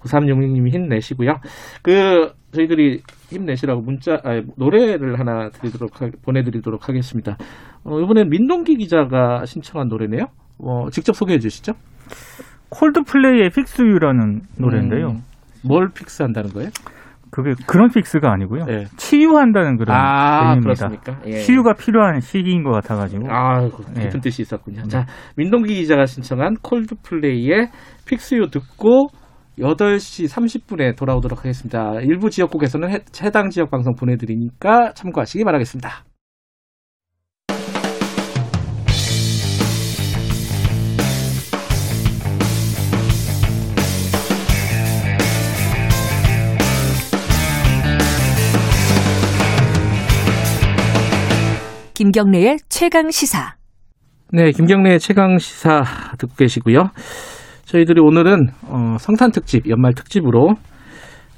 9366님이 힘내시고요. 그 저희들이 힘내시라고 문자 아 노래를 하나 드리도록 하, 보내드리도록 하겠습니다. 어, 이번엔 민동기 기자가 신청한 노래네요. 어, 직접 소개해 주시죠. 콜드플레이의 Fix You라는 노래인데요. 음, 뭘 fix한다는 거예요? 그게 그런 fix가 아니고요. 네. 치유한다는 그런 아, 의미입니다. 그렇습니까? 예. 치유가 필요한 시기인 것 같아가지고. 아, 깊은 예. 뜻이 있었군요. 자, 민동기 기자가 신청한 콜드플레이의 Fix You 듣고 8시 30분에 돌아오도록 하겠습니다. 일부 지역국에서는 해, 해당 지역 방송 보내드리니까 참고하시기 바라겠습니다. 김경래의 최강 시사. 네, 김경래의 최강 시사 듣고 계시고요. 저희들이 오늘은 어, 성탄 특집, 연말 특집으로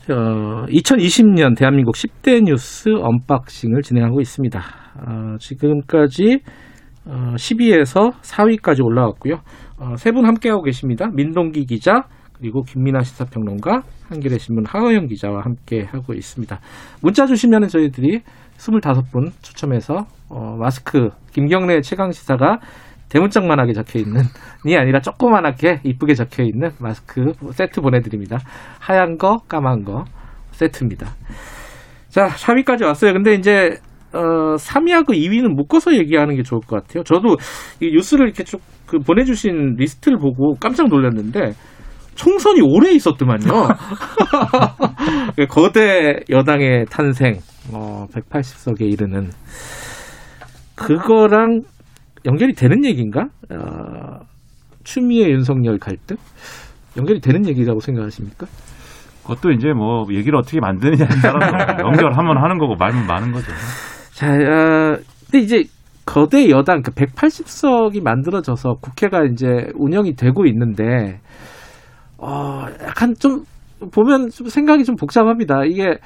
어, 2020년 대한민국 10대 뉴스 unboxing을 진행하고 있습니다. 어, 지금까지 어, 10위에서 4위까지 올라왔고요. 어, 세 분 함께하고 계십니다. 민동기 기자, 그리고 김민하 시사평론가, 한겨레 신문 하어영 기자와 함께하고 있습니다. 문자 주시면 저희들이 25분 추첨해서 어, 마스크 김경래 최강 시사가 대문짝만하게 적혀 있는 이 아니라 조그만하게 이쁘게 적혀 있는 마스크 세트 보내드립니다. 하얀 거, 까만 거 세트입니다. 자, 4위까지 왔어요. 근데 이제 어, 3위하고 2위는 묶어서 얘기하는 게 좋을 것 같아요. 저도 이 뉴스를 이렇게 쭉 그 보내주신 리스트를 보고 깜짝 놀랐는데 총선이 오래 있었더만요. 거대 여당의 탄생, 어, 180석에 이르는 그거랑 연결이 되는 얘기인가? 어, 추미애 윤석열 갈등 연결이 되는 얘기라고 생각하십니까? 그것도 이제 뭐 얘기를 어떻게 만드느냐에 따라서 연결하면 하는 거고 말면 많은 거죠. 자, 어, 근데 이제 거대 여당 그 180석이 만들어져서 국회가 이제 운영이 되고 있는데 어 약간 좀 보면 좀 생각이 좀 복잡합니다. 이게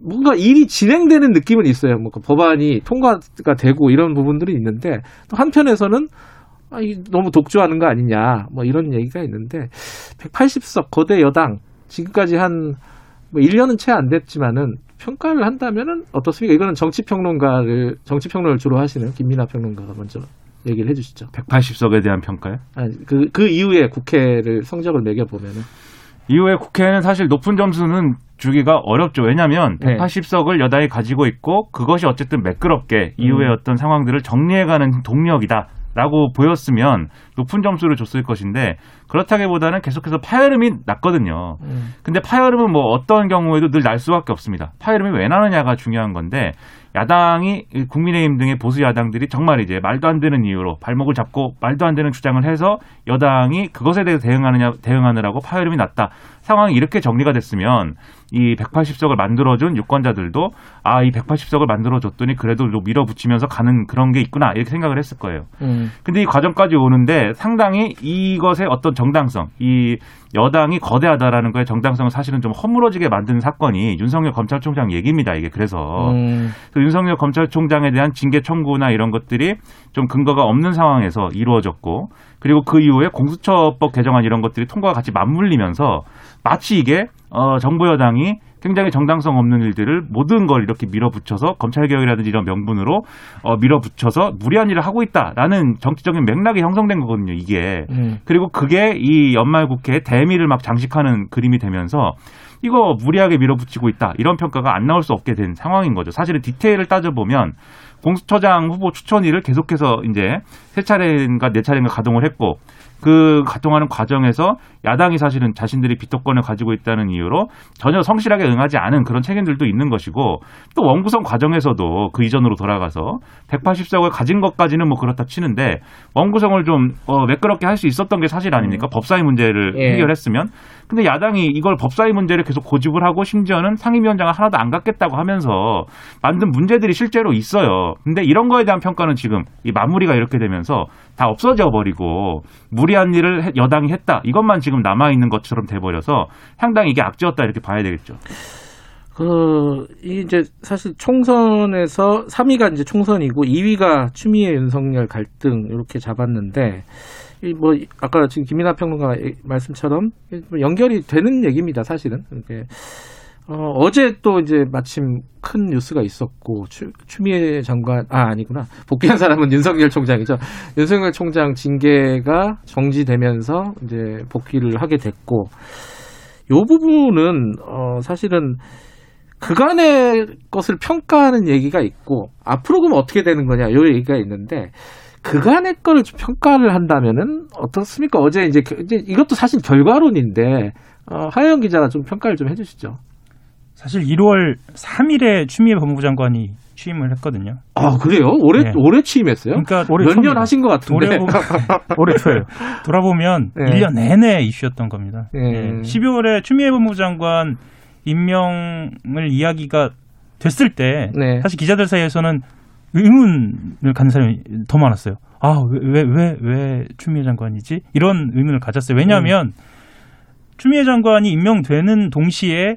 뭔가 일이 진행되는 느낌은 있어요. 뭐 법안이 통과가 되고 이런 부분들이 있는데 또 한편에서는 아, 이 너무 독주하는 거 아니냐 뭐 이런 얘기가 있는데 180석 거대 여당 지금까지 한 뭐 1년은 채 안 됐지만은 평가를 한다면은 어떻습니까? 이거는 정치 평론가를 정치 평론을 주로 하시는 김민아 평론가가 먼저 얘기를 해주시죠. 180석에 대한 평가요? 아니, 그, 그 이후에 국회를 성적을 매겨 보면은. 이후에 국회는 사실 높은 점수는 주기가 어렵죠. 왜냐하면 네. 180석을 여당이 가지고 있고 그것이 어쨌든 매끄럽게 이후의 음. 어떤 상황들을 정리해가는 동력이다. 라고 보였으면 높은 점수를 줬을 것인데 그렇다기보다는 계속해서 파열음이 났거든요. 음. 근데 파열음은 뭐 어떤 경우에도 늘 날 수밖에 없습니다. 파열음이 왜 나느냐가 중요한 건데 야당이 국민의힘 등의 보수 야당들이 정말 이제 말도 안 되는 이유로 발목을 잡고 말도 안 되는 주장을 해서 여당이 그것에 대해서 대응하느냐 대응하느라고 파열음이 났다. 상황이 이렇게 정리가 됐으면 이 180석을 만들어준 유권자들도 아 이 180석을 만들어줬더니 그래도 좀 밀어붙이면서 가는 그런 게 있구나 이렇게 생각을 했을 거예요. 음. 근데 이 과정까지 오는데 상당히 이것의 어떤 정당성, 이 여당이 거대하다라는 거에 정당성을 사실은 좀 허물어지게 만든 사건이 윤석열 검찰총장 얘기입니다. 이게 그래서 음. 그래서 윤석열 검찰총장에 대한 징계 청구나 이런 것들이 좀 근거가 없는 상황에서 이루어졌고 그리고 그 이후에 공수처법 개정안 이런 것들이 통과가 같이 맞물리면서 마치 이게 어, 정부 여당이 굉장히 정당성 없는 일들을 모든 걸 이렇게 밀어붙여서 검찰개혁이라든지 이런 명분으로 어, 밀어붙여서 무리한 일을 하고 있다라는 정치적인 맥락이 형성된 거거든요. 이게 음. 그리고 그게 이 연말 국회에 대미를 막 장식하는 그림이 되면서 이거 무리하게 밀어붙이고 있다 이런 평가가 안 나올 수 없게 된 상황인 거죠. 사실은 디테일을 따져보면 공수처장 후보 추천위를 계속해서 이제 세 차례인가 네 차례인가 가동을 했고 그 가동하는 과정에서 야당이 사실은 자신들이 비토권을 가지고 있다는 이유로 전혀 성실하게 응하지 않은 그런 책임들도 있는 것이고 또 원구성 과정에서도 그 이전으로 돌아가서 180석을 가진 것까지는 뭐 그렇다 치는데 원구성을 좀 어, 매끄럽게 할 수 있었던 게 사실 아닙니까? 법사위 문제를 예. 해결했으면 근데 야당이 이걸 법사위 문제를 계속 고집을 하고 심지어는 상임위원장을 하나도 안 갖겠다고 하면서 만든 문제들이 실제로 있어요. 근데 이런 거에 대한 평가는 지금 이 마무리가 이렇게 되면서 다 없어져 버리고 무리한 일을 해- 여당이 했다. 이것만 지금 남아 있는 것처럼 돼 버려서 상당히 이게 악재였다 이렇게 봐야 되겠죠. 그, 이 이제 사실 총선에서 3위가 이제 총선이고 2위가 추미애 윤석열 갈등 이렇게 잡았는데 이뭐 아까 지금 김민하 평론가 의 말씀처럼 뭐 연결이 되는 얘기입니다 사실은 이렇게 어, 어제 또 이제 마침 큰 뉴스가 있었고 추, 추미애 장관 아 아니구나 복귀한 사람은 윤석열 총장이죠 윤석열 총장 징계가 정지되면서 이제 복귀를 하게 됐고 요 부분은 어 사실은 그간의 것을 평가하는 얘기가 있고 앞으로 그럼 어떻게 되는 거냐 요 얘기가 있는데 그간의 거를 좀 평가를 한다면은 어떻습니까? 어제 이제, 겨- 이제 이것도 사실 결과론인데 어, 하영 기자가 좀 평가를 좀 해주시죠. 사실 1월 3일에 추미애 법무부 장관이 취임을 했거든요. 아 그래요? 올해 네. 올해 취임했어요? 그러니까 몇년 처음이에요. 하신 것 같은데. 올해, 보- 올해 초예요. 돌아보면 네. 1년 내내 이슈였던 겁니다. 네. 예. 12월에 추미애 법무부 장관 임명을 이야기가 됐을 때 네. 사실 기자들 사이에서는 의문을 갖는 사람이 더 많았어요. 아, 왜, 왜, 왜, 왜 추미애 장관이지? 이런 의문을 가졌어요. 왜냐하면 추미애 장관이 임명되는 동시에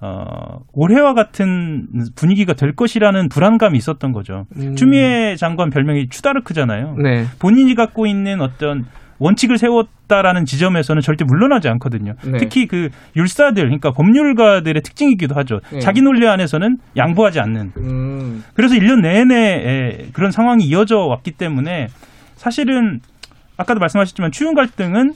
어, 올해와 같은 분위기가 될 것이라는 불안감이 있었던 거죠. 음. 추미애 장관 별명이 추다르크잖아요. 네. 본인이 갖고 있는 어떤 원칙을 세웠다라는 지점에서는 절대 물러나지 않거든요. 네. 특히 그 율사들, 그러니까 법률가들의 특징이기도 하죠. 네. 자기 논리 안에서는 양보하지 않는. 음, 그래서 1년 내내 에, 그런 상황이 이어져 왔기 때문에 사실은 아까도 말씀하셨지만 추윤 갈등은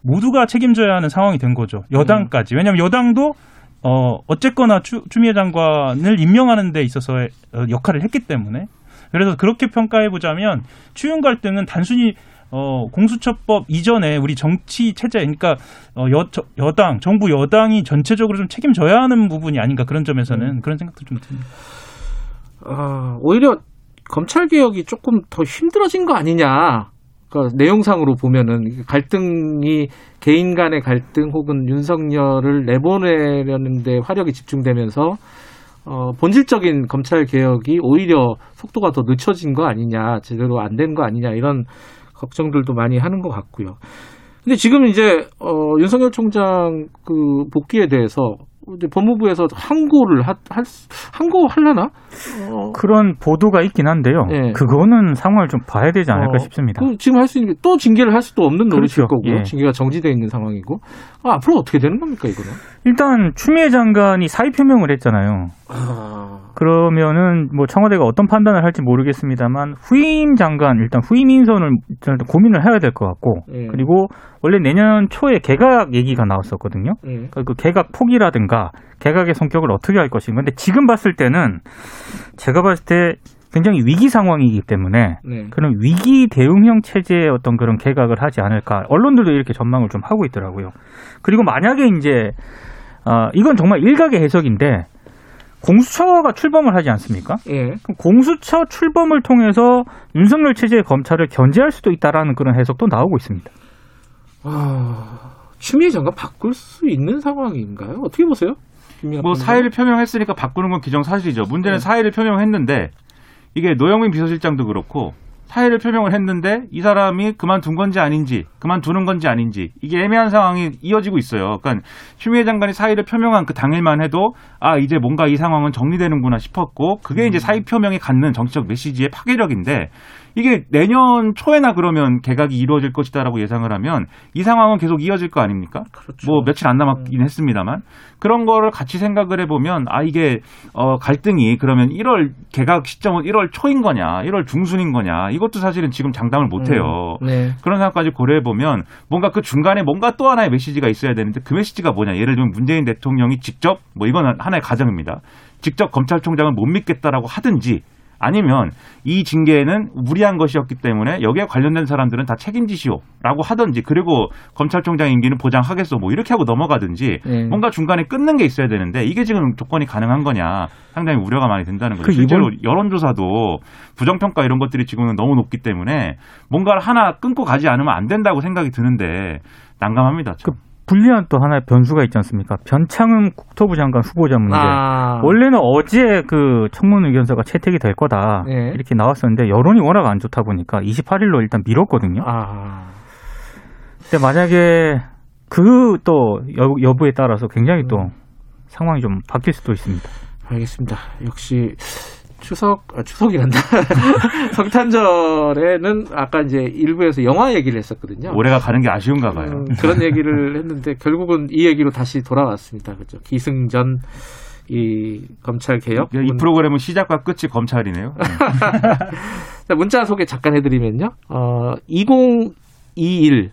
모두가 책임져야 하는 상황이 된 거죠. 여당까지. 왜냐하면 여당도 어, 어쨌거나 추, 추미애 장관을 임명하는 데 있어서의 어, 역할을 했기 때문에 그래서 그렇게 평가해 보자면 추윤 갈등은 단순히 어, 공수처법 이전에 우리 정치 체제, 그러니까 어, 여, 저- 여당, 정부 여당이 전체적으로 좀 책임져야 하는 부분이 아닌가 그런 점에서는 그런 생각도 좀 듭니다. 아, 오히려 검찰 개혁이 조금 더 힘들어진 거 아니냐. 그러니까 내용상으로 보면은 갈등이 개인 간의 갈등 혹은 윤석열을 내보내려는데 화력이 집중되면서 어, 본질적인 검찰 개혁이 오히려 속도가 더 늦춰진 거 아니냐, 제대로 안 된 거 아니냐 이런 걱정들도 많이 하는 것 같고요. 근데 지금 이제 어, 윤석열 총장 그 복귀에 대해서 이제 법무부에서 항고를 하, 할, 항고 할라나? 어, 그런 보도가 있긴 한데요. 예. 그거는 상황을 좀 봐야 되지 않을까 어, 싶습니다. 그 지금 할 수 있는 게 또 징계를 할 수도 없는 노릇일 그렇죠. 거고요. 예. 징계가 정지돼 있는 상황이고 아, 앞으로 어떻게 되는 겁니까 이거는? 일단 추미애 장관이 사의 표명을 했잖아요. 그러면은 뭐 청와대가 어떤 판단을 할지 모르겠습니다만 후임 장관 일단 후임 인선을 일단 고민을 해야 될 것 같고 예. 그리고 원래 내년 초에 개각 얘기가 나왔었거든요. 예. 그러니까 그 개각 폭이라든가 개각의 성격을 어떻게 할 것인가. 근데 지금 봤을 때는 제가 봤을 때 굉장히 위기 상황이기 때문에 네. 그런 위기 대응형 체제의 어떤 그런 개각을 하지 않을까. 언론들도 이렇게 전망을 좀 하고 있더라고요. 그리고 만약에 이제 아 이건 정말 일각의 해석인데 공수처가 출범을 하지 않습니까? 예. 그럼 공수처 출범을 통해서 윤석열 체제의 검찰을 견제할 수도 있다라는 그런 해석도 나오고 있습니다. 아, 추미애 장관 바꿀 수 있는 상황인가요? 어떻게 보세요? 뭐? 사의를 표명했으니까 바꾸는 건 기정사실이죠. 문제는 네. 사의를 표명했는데 이게 노영민 비서실장도 그렇고 사의를 표명을 했는데 이 사람이 그만둔 건지 아닌지 그만두는 건지 아닌지 이게 애매한 상황이 이어지고 있어요. 그러니까 추미애 장관이 사의를 표명한 그 당일만 해도 아 이제 뭔가 이 상황은 정리되는구나 싶었고 그게 음. 이제 사의 표명이 갖는 정치적 메시지의 파괴력인데 이게 내년 초에나 그러면 개각이 이루어질 것이다라고 예상을 하면 이 상황은 계속 이어질 거 아닙니까? 그렇죠. 뭐 며칠 안 남았긴 했습니다만 그런 거를 같이 생각을 해보면 아 이게 어 갈등이 그러면 1월 개각 시점은 1월 초인 거냐 1월 중순인 거냐 이것도 사실은 지금 장담을 못 해요. 네. 그런 상황까지 고려해 보면 뭔가 그 중간에 뭔가 또 하나의 메시지가 있어야 되는데 그 메시지가 뭐냐 예를 들면 문재인 대통령이 직접 뭐 이건 하나의 가정입니다. 직접 검찰총장을 못 믿겠다라고 하든지 아니면 이 징계는 무리한 것이었기 때문에 여기에 관련된 사람들은 다 책임지시오라고 하든지 그리고 검찰총장 임기는 보장하겠소 뭐 이렇게 하고 넘어가든지 네. 뭔가 중간에 끊는 게 있어야 되는데 이게 지금 조건이 가능한 거냐 상당히 우려가 많이 된다는 거죠. 그 실제로 이번- 여론조사도 부정평가 이런 것들이 지금은 너무 높기 때문에 뭔가를 하나 끊고 가지 않으면 안 된다고 생각이 드는데 난감합니다. 참. 불리한 또 하나의 변수가 있지 않습니까? 변창흠 국토부 장관 후보자 문제. 아, 원래는 어제 그 청문 의견서가 채택이 될 거다 네. 이렇게 나왔었는데 여론이 워낙 안 좋다 보니까 28일로 일단 미뤘거든요. 아, 근데 만약에 그 또 여부에 따라서 굉장히 또 상황이 좀 바뀔 수도 있습니다. 알겠습니다. 역시 추석 아, 추석이란다. 성탄절에는 아까 이제 일부에서 영화 얘기를 했었거든요. 올해가 가는 게 아쉬운가 봐요. 음, 그런 얘기를 했는데 결국은 이 얘기로 다시 돌아왔습니다. 그죠? 기승전 이 검찰 개혁 이 프로그램은 시작과 끝이 검찰이네요. 네. 자, 문자 소개 잠깐 해드리면요. 어, 2021.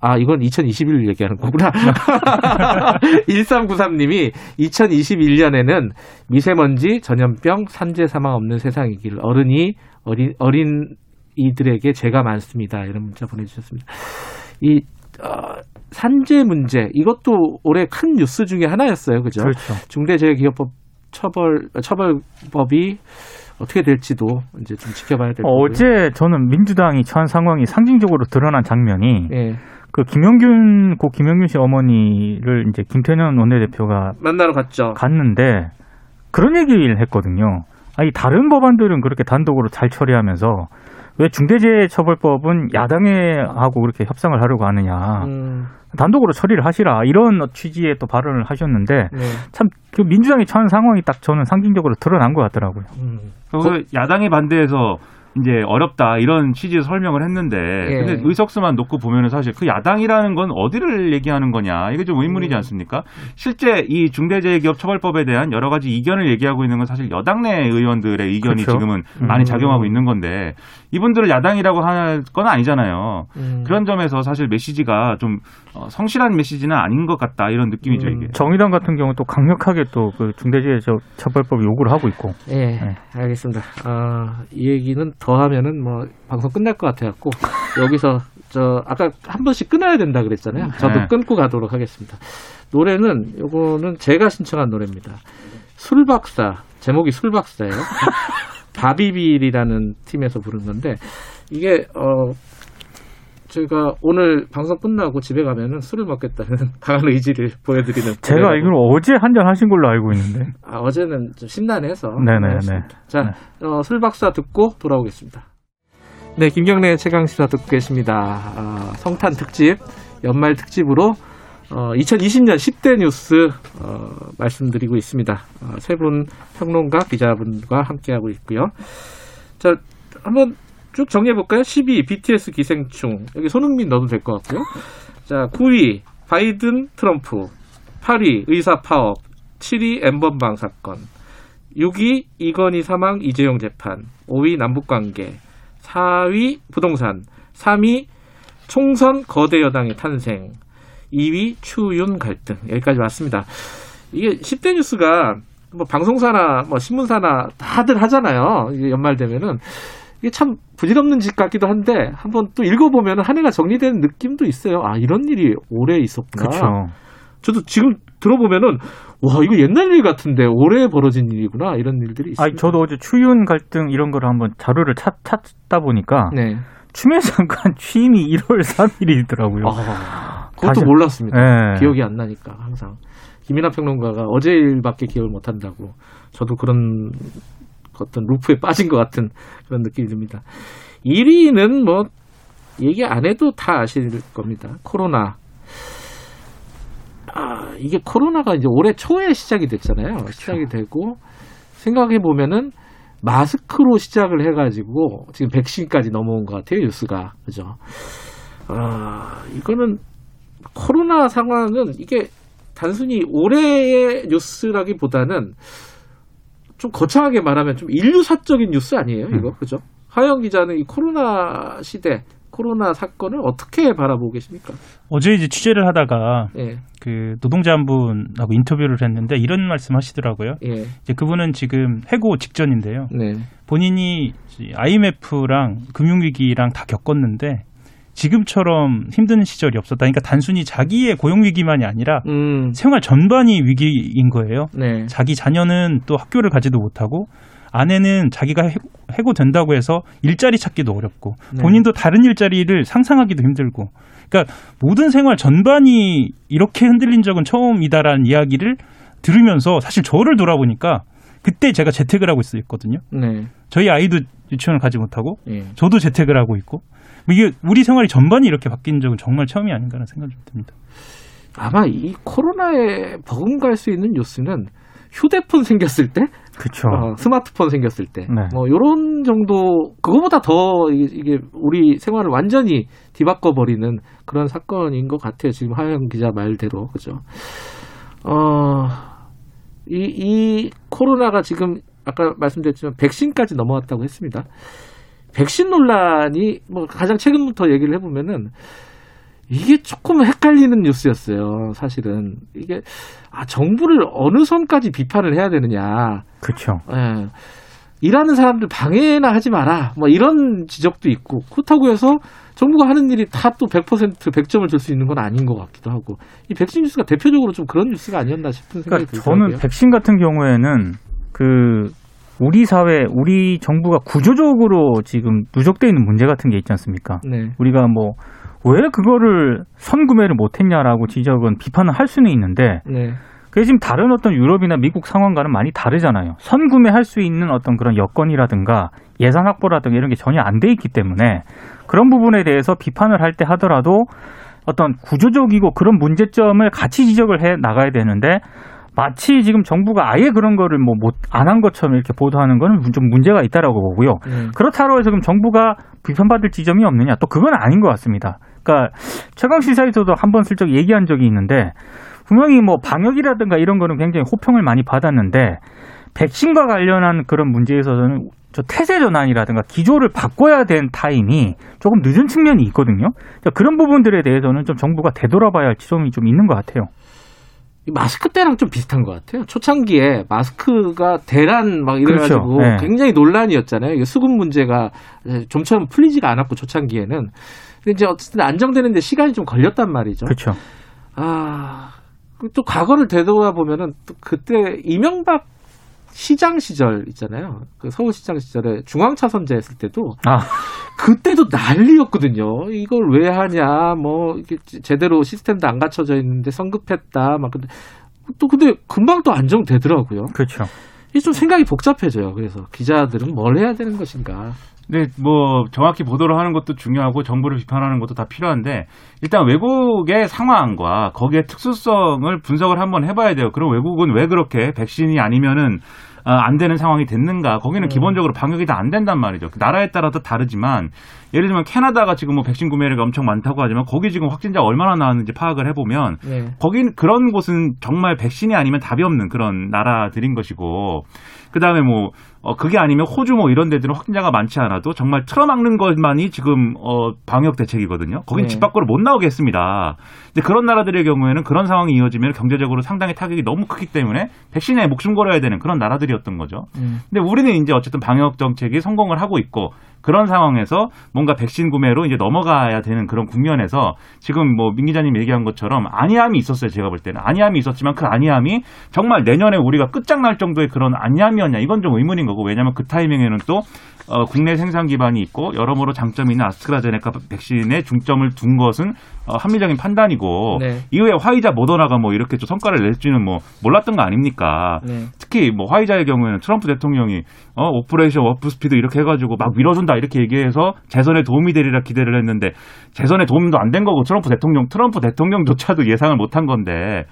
아, 이건 2021 얘기하는 거구나. 1393님이 2021년에는 미세먼지, 전염병, 산재 사망 없는 세상이길 어른이 어린, 어린 이들에게 죄가 많습니다. 이런 문자 보내주셨습니다. 이, 어, 산재 문제, 이것도 올해 큰 뉴스 중에 하나였어요. 그죠? 그렇죠. 중대재해기업법 처벌, 처벌법이 어떻게 될지도 이제 좀 지켜봐야 될 거고요. 어제 저는 민주당이 처한 상황이 상징적으로 드러난 장면이 예. 그 김영균 고 김영균 씨 어머니를 이제 김태년 원내대표가 만나러 갔죠. 갔는데 그런 얘기를 했거든요. 아니 다른 법안들은 그렇게 단독으로 잘 처리하면서 왜 중대재해처벌법은 야당에 하고 그렇게 협상을 하려고 하느냐. 음, 단독으로 처리를 하시라 이런 취지의 또 발언을 하셨는데 네. 참그 민주당이 처한 상황이 딱 저는 상징적으로 드러난 것 같더라고요. 음. 그 야당이 반대해서 이제 어렵다 이런 취지의 설명을 했는데 예. 근데 의석수만 놓고 보면은 사실 그 야당이라는 건 어디를 얘기하는 거냐 이게 좀 음. 의문이지 않습니까? 실제 이 중대재해기업처벌법에 대한 여러 가지 이견을 얘기하고 있는 건 사실 여당 내 의원들의 의견이 그렇죠. 지금은 음. 많이 작용하고 있는 건데 이분들을 야당이라고 할건 아니잖아요. 음. 그런 점에서 사실 메시지가 좀 어, 성실한 메시지는 아닌 것 같다 이런 느낌이죠 음. 이게. 정의당 같은 경우 또 강력하게 또 그 중대재해처벌법 요구를 하고 있고 예, 네. 알겠습니다. 아, 이 얘기는 더 하면은 뭐 방송 끝날 것 같아갖고 여기서 저 아까 한 번씩 끊어야 된다 그랬잖아요. 저도 네. 끊고 가도록 하겠습니다. 노래는 요거는 제가 신청한 노래입니다. 술박사 제목이 술박사예요. 바비빌이라는 팀에서 부른 건데 이게 어 제가 오늘 방송 끝나고 집에 가면은 술을 먹겠다는 강한 의지를 보여드리는. 제가 알기로 어제 한 잔 하신 걸로 알고 있는데. 아, 어제는 좀 심란해서. 네네네. 자, 어, 술 박사 듣고 돌아오겠습니다. 네, 김경래 최강 시사 듣고 계십니다. 아, 성탄 특집, 연말 특집으로 어, 2020년 10대 뉴스 어, 말씀드리고 있습니다. 어, 세분 평론가 기자분과 함께하고 있고요. 자, 한번 쭉 정리해 볼까요? 12 BTS 기생충. 여기 손흥민 넣어도 될 것 같고요. 자, 9위 바이든 트럼프, 8위 의사 파업, 7위 엠번방 사건, 6위 이건희 사망 이재용 재판, 5위 남북 관계, 4위 부동산, 3위 총선 거대 여당의 탄생, 2위 추윤 갈등. 여기까지 왔습니다. 이게 10대 뉴스가 뭐 방송사나 뭐 신문사나 다들 하잖아요. 이게 연말 되면은 이게 참 부질없는 짓 같기도 한데 한번 또 읽어보면 한 해가 정리되는 느낌도 있어요. 아 이런 일이 올해 있었구나. 그렇죠. 저도 지금 들어보면은 와 이거 옛날 일 같은데 올해 벌어진 일이구나 이런 일들이 있어요. 아, 저도 어제 추윤 갈등 이런 거를 한번 자료를 찾, 찾다 보니까 네. 추미애 장관 취임이 1월 3일이더라고요. 아, 그것도 다시- 몰랐습니다. 네. 기억이 안 나니까 항상 김이나 평론가가 어제 일밖에 기억을 못 한다고 저도 그런 어떤 루프에 빠진 것 같은 그런 느낌이 듭니다. 1위는 뭐 얘기 안 해도 다 아실 겁니다. 코로나. 아, 이게 코로나가 이제 올해 초에 시작이 됐잖아요. 시작이 되고 생각해 보면은 마스크로 시작을 해가지고 지금 백신까지 넘어온 것 같아요 뉴스가 그죠? 아 이거는 코로나 상황은 이게 단순히 올해의 뉴스라기보다는 좀 거창하게 말하면 좀 인류사적인 뉴스 아니에요 이거 그죠? 하영 기자는 이 코로나 시대 코로나 사건을 어떻게 바라보고 계십니까? 어제 이제 취재를 하다가 예. 그 노동자 한 분하고 인터뷰를 했는데 이런 말씀 하시더라고요. 예. 이제 그분은 지금 해고 직전인데요. 네. 본인이 IMF랑 금융위기랑 다 겪었는데 지금처럼 힘든 시절이 없었다. 그러니까 단순히 자기의 고용 위기만이 아니라 음. 생활 전반이 위기인 거예요. 네. 자기 자녀는 또 학교를 가지도 못하고 아내는 자기가 해- 해고된다고 해서 일자리 찾기도 어렵고 네. 본인도 다른 일자리를 상상하기도 힘들고 그러니까 모든 생활 전반이 이렇게 흔들린 적은 처음이다라는 이야기를 들으면서 사실 저를 돌아보니까 그때 제가 재택을 하고 있었거든요. 네. 저희 아이도 유치원을 가지 못하고 예. 저도 재택을 하고 있고 뭐 이게 우리 생활이 전반이 이렇게 바뀐 적은 정말 처음이 아닌가라는 생각이 좀 듭니다. 아마 이 코로나에 버금갈 수 있는 뉴스는 휴대폰 생겼을 때, 그렇죠. 어, 스마트폰 생겼을 때, 네. 뭐 요런 정도 그거보다 더 이게, 이게 우리 생활을 완전히 뒤바꿔 버리는 그런 사건인 것 같아요. 지금 하영 기자 말대로 그죠. 어, 이, 이 코로나가 지금 아까 말씀드렸지만 백신까지 넘어왔다고 했습니다. 백신 논란이 뭐 가장 최근부터 얘기를 해보면은 이게 조금 헷갈리는 뉴스였어요. 사실은 이게 아 정부를 어느 선까지 비판을 해야 되느냐. 그렇죠. 예. 일하는 사람들 방해나 하지 마라. 뭐 이런 지적도 있고 그렇다고 해서 정부가 하는 일이 다 또 100% 100점을 줄 수 있는 건 아닌 것 같기도 하고 이 백신 뉴스가 대표적으로 좀 그런 뉴스가 아니었나 싶은 생각이 그러니까 들더라고요. 저는 백신 같은 경우에는 그 우리 사회, 우리 정부가 구조적으로 지금 누적돼 있는 문제 같은 게 있지 않습니까? 네. 우리가 뭐 왜 그거를 선구매를 못했냐라고 지적은 비판을 할 수는 있는데 네. 그게 지금 다른 어떤 유럽이나 미국 상황과는 많이 다르잖아요. 선구매할 수 있는 어떤 그런 여건이라든가 예산 확보라든가 이런 게 전혀 안 돼 있기 때문에 그런 부분에 대해서 비판을 할 때 하더라도 어떤 구조적이고 그런 문제점을 같이 지적을 해 나가야 되는데 마치 지금 정부가 아예 그런 거를 뭐 못 안 한 것처럼 이렇게 보도하는 거는 좀 문제가 있다라고 보고요. 네. 그렇다고 해서 지금 정부가 비판받을 지점이 없느냐? 또 그건 아닌 것 같습니다. 그러니까 최강 시사에서도 한 번 슬쩍 얘기한 적이 있는데 분명히 뭐 방역이라든가 이런 거는 굉장히 호평을 많이 받았는데 백신과 관련한 그런 문제에서는 저 태세 전환이라든가 기조를 바꿔야 된 타임이 조금 늦은 측면이 있거든요. 그러니까 그런 부분들에 대해서는 좀 정부가 되돌아봐야 할 지점이 좀 있는 것 같아요. 이 마스크 때랑 좀 비슷한 것 같아요. 초창기에 마스크가 대란 막 이래가지고 그렇죠. 네. 굉장히 논란이었잖아요. 이게 수급 문제가 좀처럼 풀리지가 않았고 초창기에는. 근데 이제 어쨌든 안정되는데 시간이 좀 걸렸단 말이죠. 그렇죠. 아, 그또 과거를 되돌아보면은 또 그때 이명박 시장 시절 있잖아요. 그 서울시장 시절에 중앙차선제 했을 때도 아. 그때도 난리였거든요. 이걸 왜 하냐, 뭐 이게 제대로 시스템도 안 갖춰져 있는데 성급했다. 막 근데 또 근데 금방 또 안정되더라고요. 그렇죠. 이게 좀 생각이 복잡해져요. 그래서 기자들은 뭘 해야 되는 것인가. 네, 뭐 정확히 보도를 하는 것도 중요하고 정부를 비판하는 것도 다 필요한데 일단 외국의 상황과 거기에 특수성을 분석을 한번 해봐야 돼요. 그럼 외국은 왜 그렇게 백신이 아니면은 어, 안 되는 상황이 됐는가? 거기는 기본적으로 방역이 다 안 된단 말이죠. 그 나라에 따라 또 다르지만 예를 들면 캐나다가 지금 뭐 백신 구매량이 엄청 많다고 하지만 거기 지금 확진자가 얼마나 나왔는지 파악을 해보면 네. 거긴 그런 곳은 정말 백신이 아니면 답이 없는 그런 나라들인 것이고 그 다음에 뭐 어, 그게 아니면 호주 뭐 이런 데들은 확진자가 많지 않아도 정말 틀어막는 것만이 지금 어, 방역 대책이거든요. 거긴 네. 집 밖으로 못 나오게 했습니다. 근데 그런 나라들의 경우에는 그런 상황이 이어지면 경제적으로 상당히 타격이 너무 크기 때문에 백신에 목숨 걸어야 되는 그런 나라들이었던 거죠. 음. 근데 우리는 이제 어쨌든 방역 정책이 성공을 하고 있고 그런 상황에서 뭔가 백신 구매로 이제 넘어가야 되는 그런 국면에서 지금 뭐 민 기자님 얘기한 것처럼 안이함이 있었어요. 제가 볼 때는 안이함이 있었지만 그 안이함이 정말 내년에 우리가 끝장날 정도의 그런 안이함이었냐 이건 좀 의문인 거고 왜냐하면 그 타이밍에는 또 어, 국내 생산 기반이 있고 여러모로 장점이 있는 아스트라제네카 백신에 중점을 둔 것은 어, 합리적인 판단이고 네. 이후에 화이자 모더나가 뭐 이렇게 좀 성과를 낼지는 뭐 몰랐던 거 아닙니까? 네. 특히 뭐 화이자의 경우에는 트럼프 대통령이 어 Operation Warp Speed 이렇게 해가지고 막 밀어준다 이렇게 얘기해서 재선에 도움이 되리라 기대를 했는데 재선에 도움도 안 된 거고 트럼프 대통령 트럼프 대통령조차도 예상을 못한 건데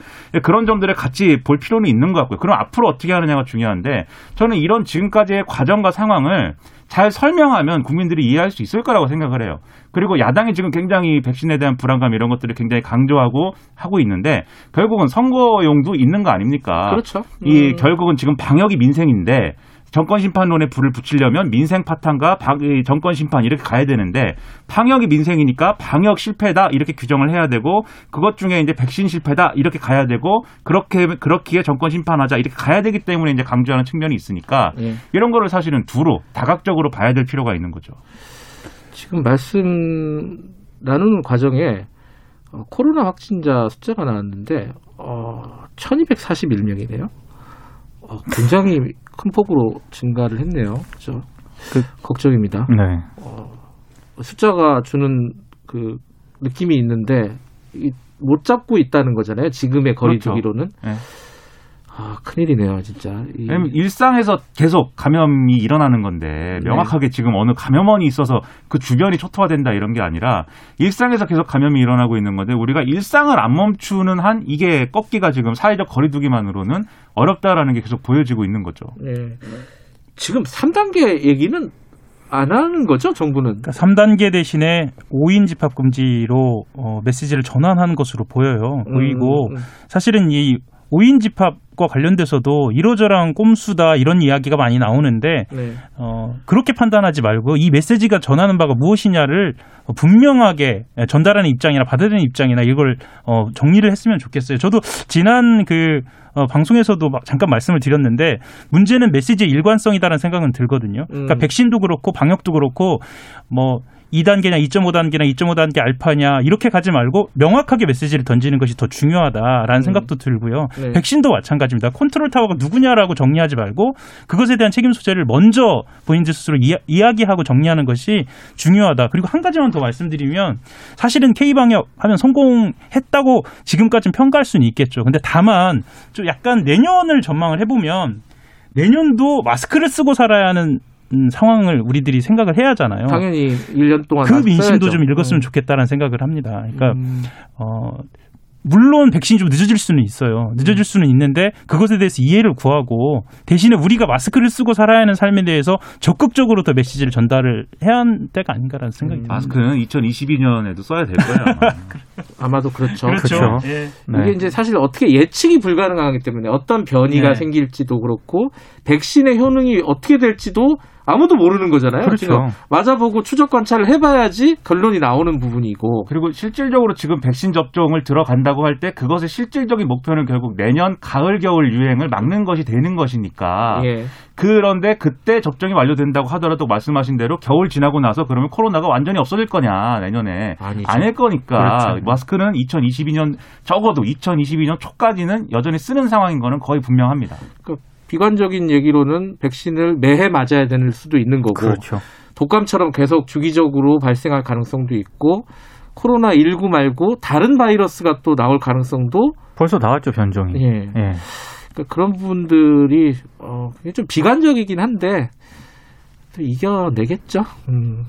그런 점들을 같이 볼 필요는 있는 것 같고요. 그럼 앞으로 어떻게 하느냐가 중요한데 저는 이런 지금까지의 과정과 상황을 잘 설명하면 국민들이 이해할 수 있을 거라고 생각을 해요. 그리고 야당이 지금 굉장히 백신에 대한 불안감 이런 것들을 굉장히 강조하고 하고 있는데 결국은 선거용도 있는 거 아닙니까? 그렇죠. 이 음. 결국은 지금 방역이 민생인데 정권 심판론에 불을 붙이려면 민생 파탄과 방- 이 정권 심판 이렇게 가야 되는데 방역이 민생이니까 방역 실패다 이렇게 규정을 해야 되고 그것 중에 이제 백신 실패다 이렇게 가야 되고 그렇게 그렇기에 정권 심판하자 이렇게 가야 되기 때문에 이제 강조하는 측면이 있으니까 예. 이런 거를 사실은 두로 다각적으로 봐야 될 필요가 있는 거죠. 지금 말씀 나누는 과정에 어, 코로나 확진자 숫자가 나왔는데 어, 1241명이네요. 어, 굉장히 큰 폭으로 증가를 했네요. 그죠? 걱정입니다. 네. 숫자가 주는 그 느낌이 있는데 이, 못 잡고 있다는 거잖아요. 지금의 그렇죠. 거리두기로는. 네. 아, 큰일이네요, 진짜. 이- 왜냐면 일상에서 계속 감염이 일어나는 건데 네. 명확하게 지금 어느 감염원이 있어서 그 주변이 초토화된다 이런 게 아니라 일상에서 계속 감염이 일어나고 있는 건데 우리가 일상을 안 멈추는 한 이게 꺾기가 지금 사회적 거리두기만으로는 어렵다라는 게 계속 보여지고 있는 거죠. 네. 지금 3단계 얘기는 안 하는 거죠, 정부는? 그러니까 3단계 대신에 5인 집합 금지로 어, 메시지를 전환한 것으로 보여요. 보이고 음, 음. 사실은 이 5인 집합과 관련돼서도 이러저러한 꼼수다 이런 이야기가 많이 나오는데 네. 어, 그렇게 판단하지 말고 이 메시지가 전하는 바가 무엇이냐를 어, 분명하게 전달하는 입장이나 받아들이는 입장이나 이걸 어, 정리를 했으면 좋겠어요. 저도 지난 그 어, 방송에서도 막 잠깐 말씀을 드렸는데 문제는 메시지의 일관성이다라는 생각은 들거든요. 그러니까 음. 백신도 그렇고 방역도 그렇고 뭐 2단계냐 2.5단계나 2.5단계 알파냐 이렇게 가지 말고 명확하게 메시지를 던지는 것이 더 중요하다라는 생각도 들고요. 네. 백신도 마찬가지입니다. 컨트롤 타워가 누구냐라고 정리하지 말고 그것에 대한 책임 소재를 먼저 본인들 스스로 이야, 이야 기하고 정리하는 것이 중요하다. 그리고 한 가지만 더 말씀드리면 사실은 K방역 하면 성공했다고 지금까지는 평가할 수는 있겠죠. 근데 다만 좀 약간 내년을 전망을 해보면 내년도 마스크를 쓰고 살아야 하는 음, 상황을 우리들이 생각을 해야 하잖아요. 당연히 1년 동안 그 민심도 써야죠. 좀 읽었으면 음. 좋겠다는 생각을 합니다. 그러니까 음. 어 물론 백신이 좀 늦어질 수는 있어요. 늦어질 수는 있는데 그것에 대해서 이해를 구하고 대신에 우리가 마스크를 쓰고 살아야 하는 삶에 대해서 적극적으로 더 메시지를 전달을 해야 하는 때가 아닌가라는 생각이 듭니다. 마스크는 2022년에도 써야 될 거예요. 아마. 아마도 그렇죠. 그렇죠. 예. 네. 이게 이제 사실 어떻게 예측이 불가능하기 때문에 어떤 변이가 네. 생길지도 그렇고 백신의 효능이 어떻게 될지도 아무도 모르는 거잖아요. 그렇죠. 지금 맞아보고 추적 관찰을 해봐야지 결론이 나오는 부분이고. 그리고 실질적으로 지금 백신 접종을 들어간다고 할 때 그것의 실질적인 목표는 결국 내년 가을 겨울 유행을 막는 것이 되는 것이니까 예. 그런데 그때 접종이 완료된다고 하더라도 말씀하신 대로 겨울 지나고 나서 그러면 코로나가 완전히 없어질 거냐 내년에 아니죠. 아닐 거니까 그렇죠. 마스크는 2022년 적어도 2022년 초까지는 여전히 쓰는 상황인 거는 거의 분명합니다. 비관적인 얘기로는 백신을 매해 맞아야 되는 수도 있는 거고 그렇죠. 독감처럼 계속 주기적으로 발생할 가능성도 있고 코로나 19 말고 다른 바이러스가 또 나올 가능성도 벌써 나왔죠 변종이. 예. 예. 그러니까 그런 부분들이 어, 좀 비관적이긴 한데 또 이겨내겠죠. 음.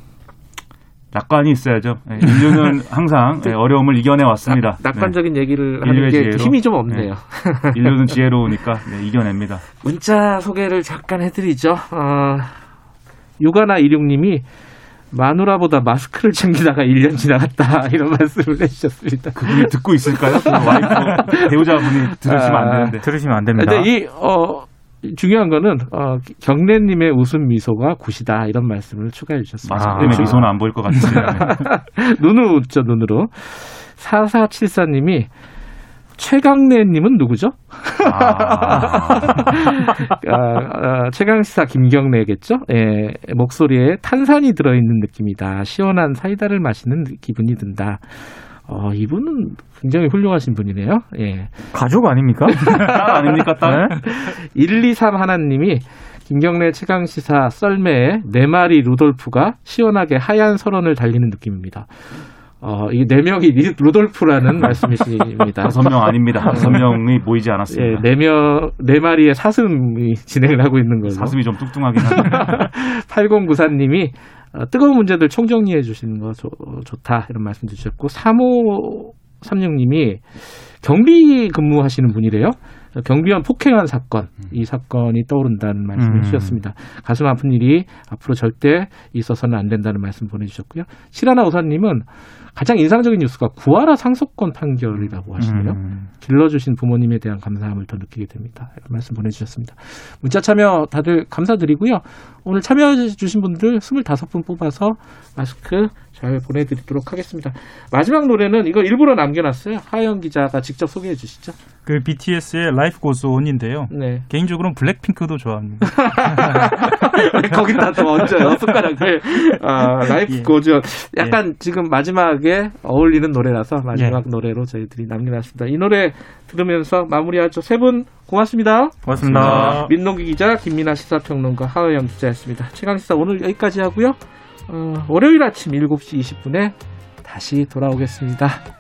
낙관이 있어야죠. 예, 인류는 항상 예, 어려움을 이겨내 왔습니다. 낙, 관적인 얘기를 하는 게 지혜로. 힘이 좀 없네요. 네. 인류는 지혜로우니까 네, 이겨냅니다. 문자 소개를 잠깐 해드리죠. 어, 육아나 일용님이 마누라보다 마스크를 챙기다가 1년 지나갔다 이런 말씀을 해주셨습니다. 그분이 듣고 있을까요? 그 와이프 배우자분이 들으시면 안 되는데. 들으시면 안 됩니다. 근데 이 어, 중요한 거는 어, 경래님의 웃음 미소가 굿이다 이런 말씀을 추가해 주셨습니다. 때문에 네, 미소는 안 보일 것 같은데. 눈으로 웃죠 눈으로. 4474님이 최강래님은 누구죠? 아, 아, 아, 최강시사 김경래겠죠? 예, 목소리에 탄산이 들어있는 느낌이다. 시원한 사이다를 마시는 기분이 든다. 어, 이분은 굉장히 훌륭하신 분이네요. 예. 가족 아닙니까? 딸 아닙니까, 딸? 네? 123 하나님이 김경래 최강시사 썰매에 네 마리 루돌프가 시원하게 하얀 설원을 달리는 느낌입니다. 어, 이 네 명이 리- 루돌프라는 말씀이십니다. 다섯 명 아닙니다. 다섯 명이 모이지 예, 않았습니다. 네 명, 네 마리의 사슴이 진행을 하고 있는 걸로. 사슴이 좀 뚱뚱하긴 한데. 8094님이 어, 뜨거운 문제들 총정리해 주시는 거 좋, 좋다 이런 말씀 주셨고 3536님이 경비 근무하시는 분이래요. 경비원 폭행한 사건 이 사건이 떠오른다는 말씀을 음. 주셨습니다. 가슴 아픈 일이 앞으로 절대 있어서는 안 된다는 말씀 보내주셨고요. 실하나 우사님은 가장 인상적인 뉴스가 구하라 상속권 판결이라고 하시네요. 음. 길러주신 부모님에 대한 감사함을 더 느끼게 됩니다. 이런 말씀 보내주셨습니다. 문자 참여 다들 감사드리고요. 오늘 참여해주신 분들 25분 뽑아서 마스크 잘 보내드리도록 하겠습니다. 마지막 노래는 이거 일부러 남겨놨어요. 하영 기자가 직접 소개해 주시죠. 그 BTS의 Life Goes On인데요. 네. 개인적으로는 블랙핑크도 좋아합니다. 거기다 또 얹어요. 숟가락을. 아, 라이프 예. 고죠. 약간 지금 마지막에 어울리는 노래라서 마지막 예. 노래로 저희들이 남겨놨습니다. 이 노래 들으면서 마무리하죠. 세 분 고맙습니다. 고맙습니다. 민동기 기자, 김민아 시사평론가, 하의영 기자였습니다. 최강시사 오늘 여기까지 하고요. 어, 월요일 아침 7시 20분에 다시 돌아오겠습니다.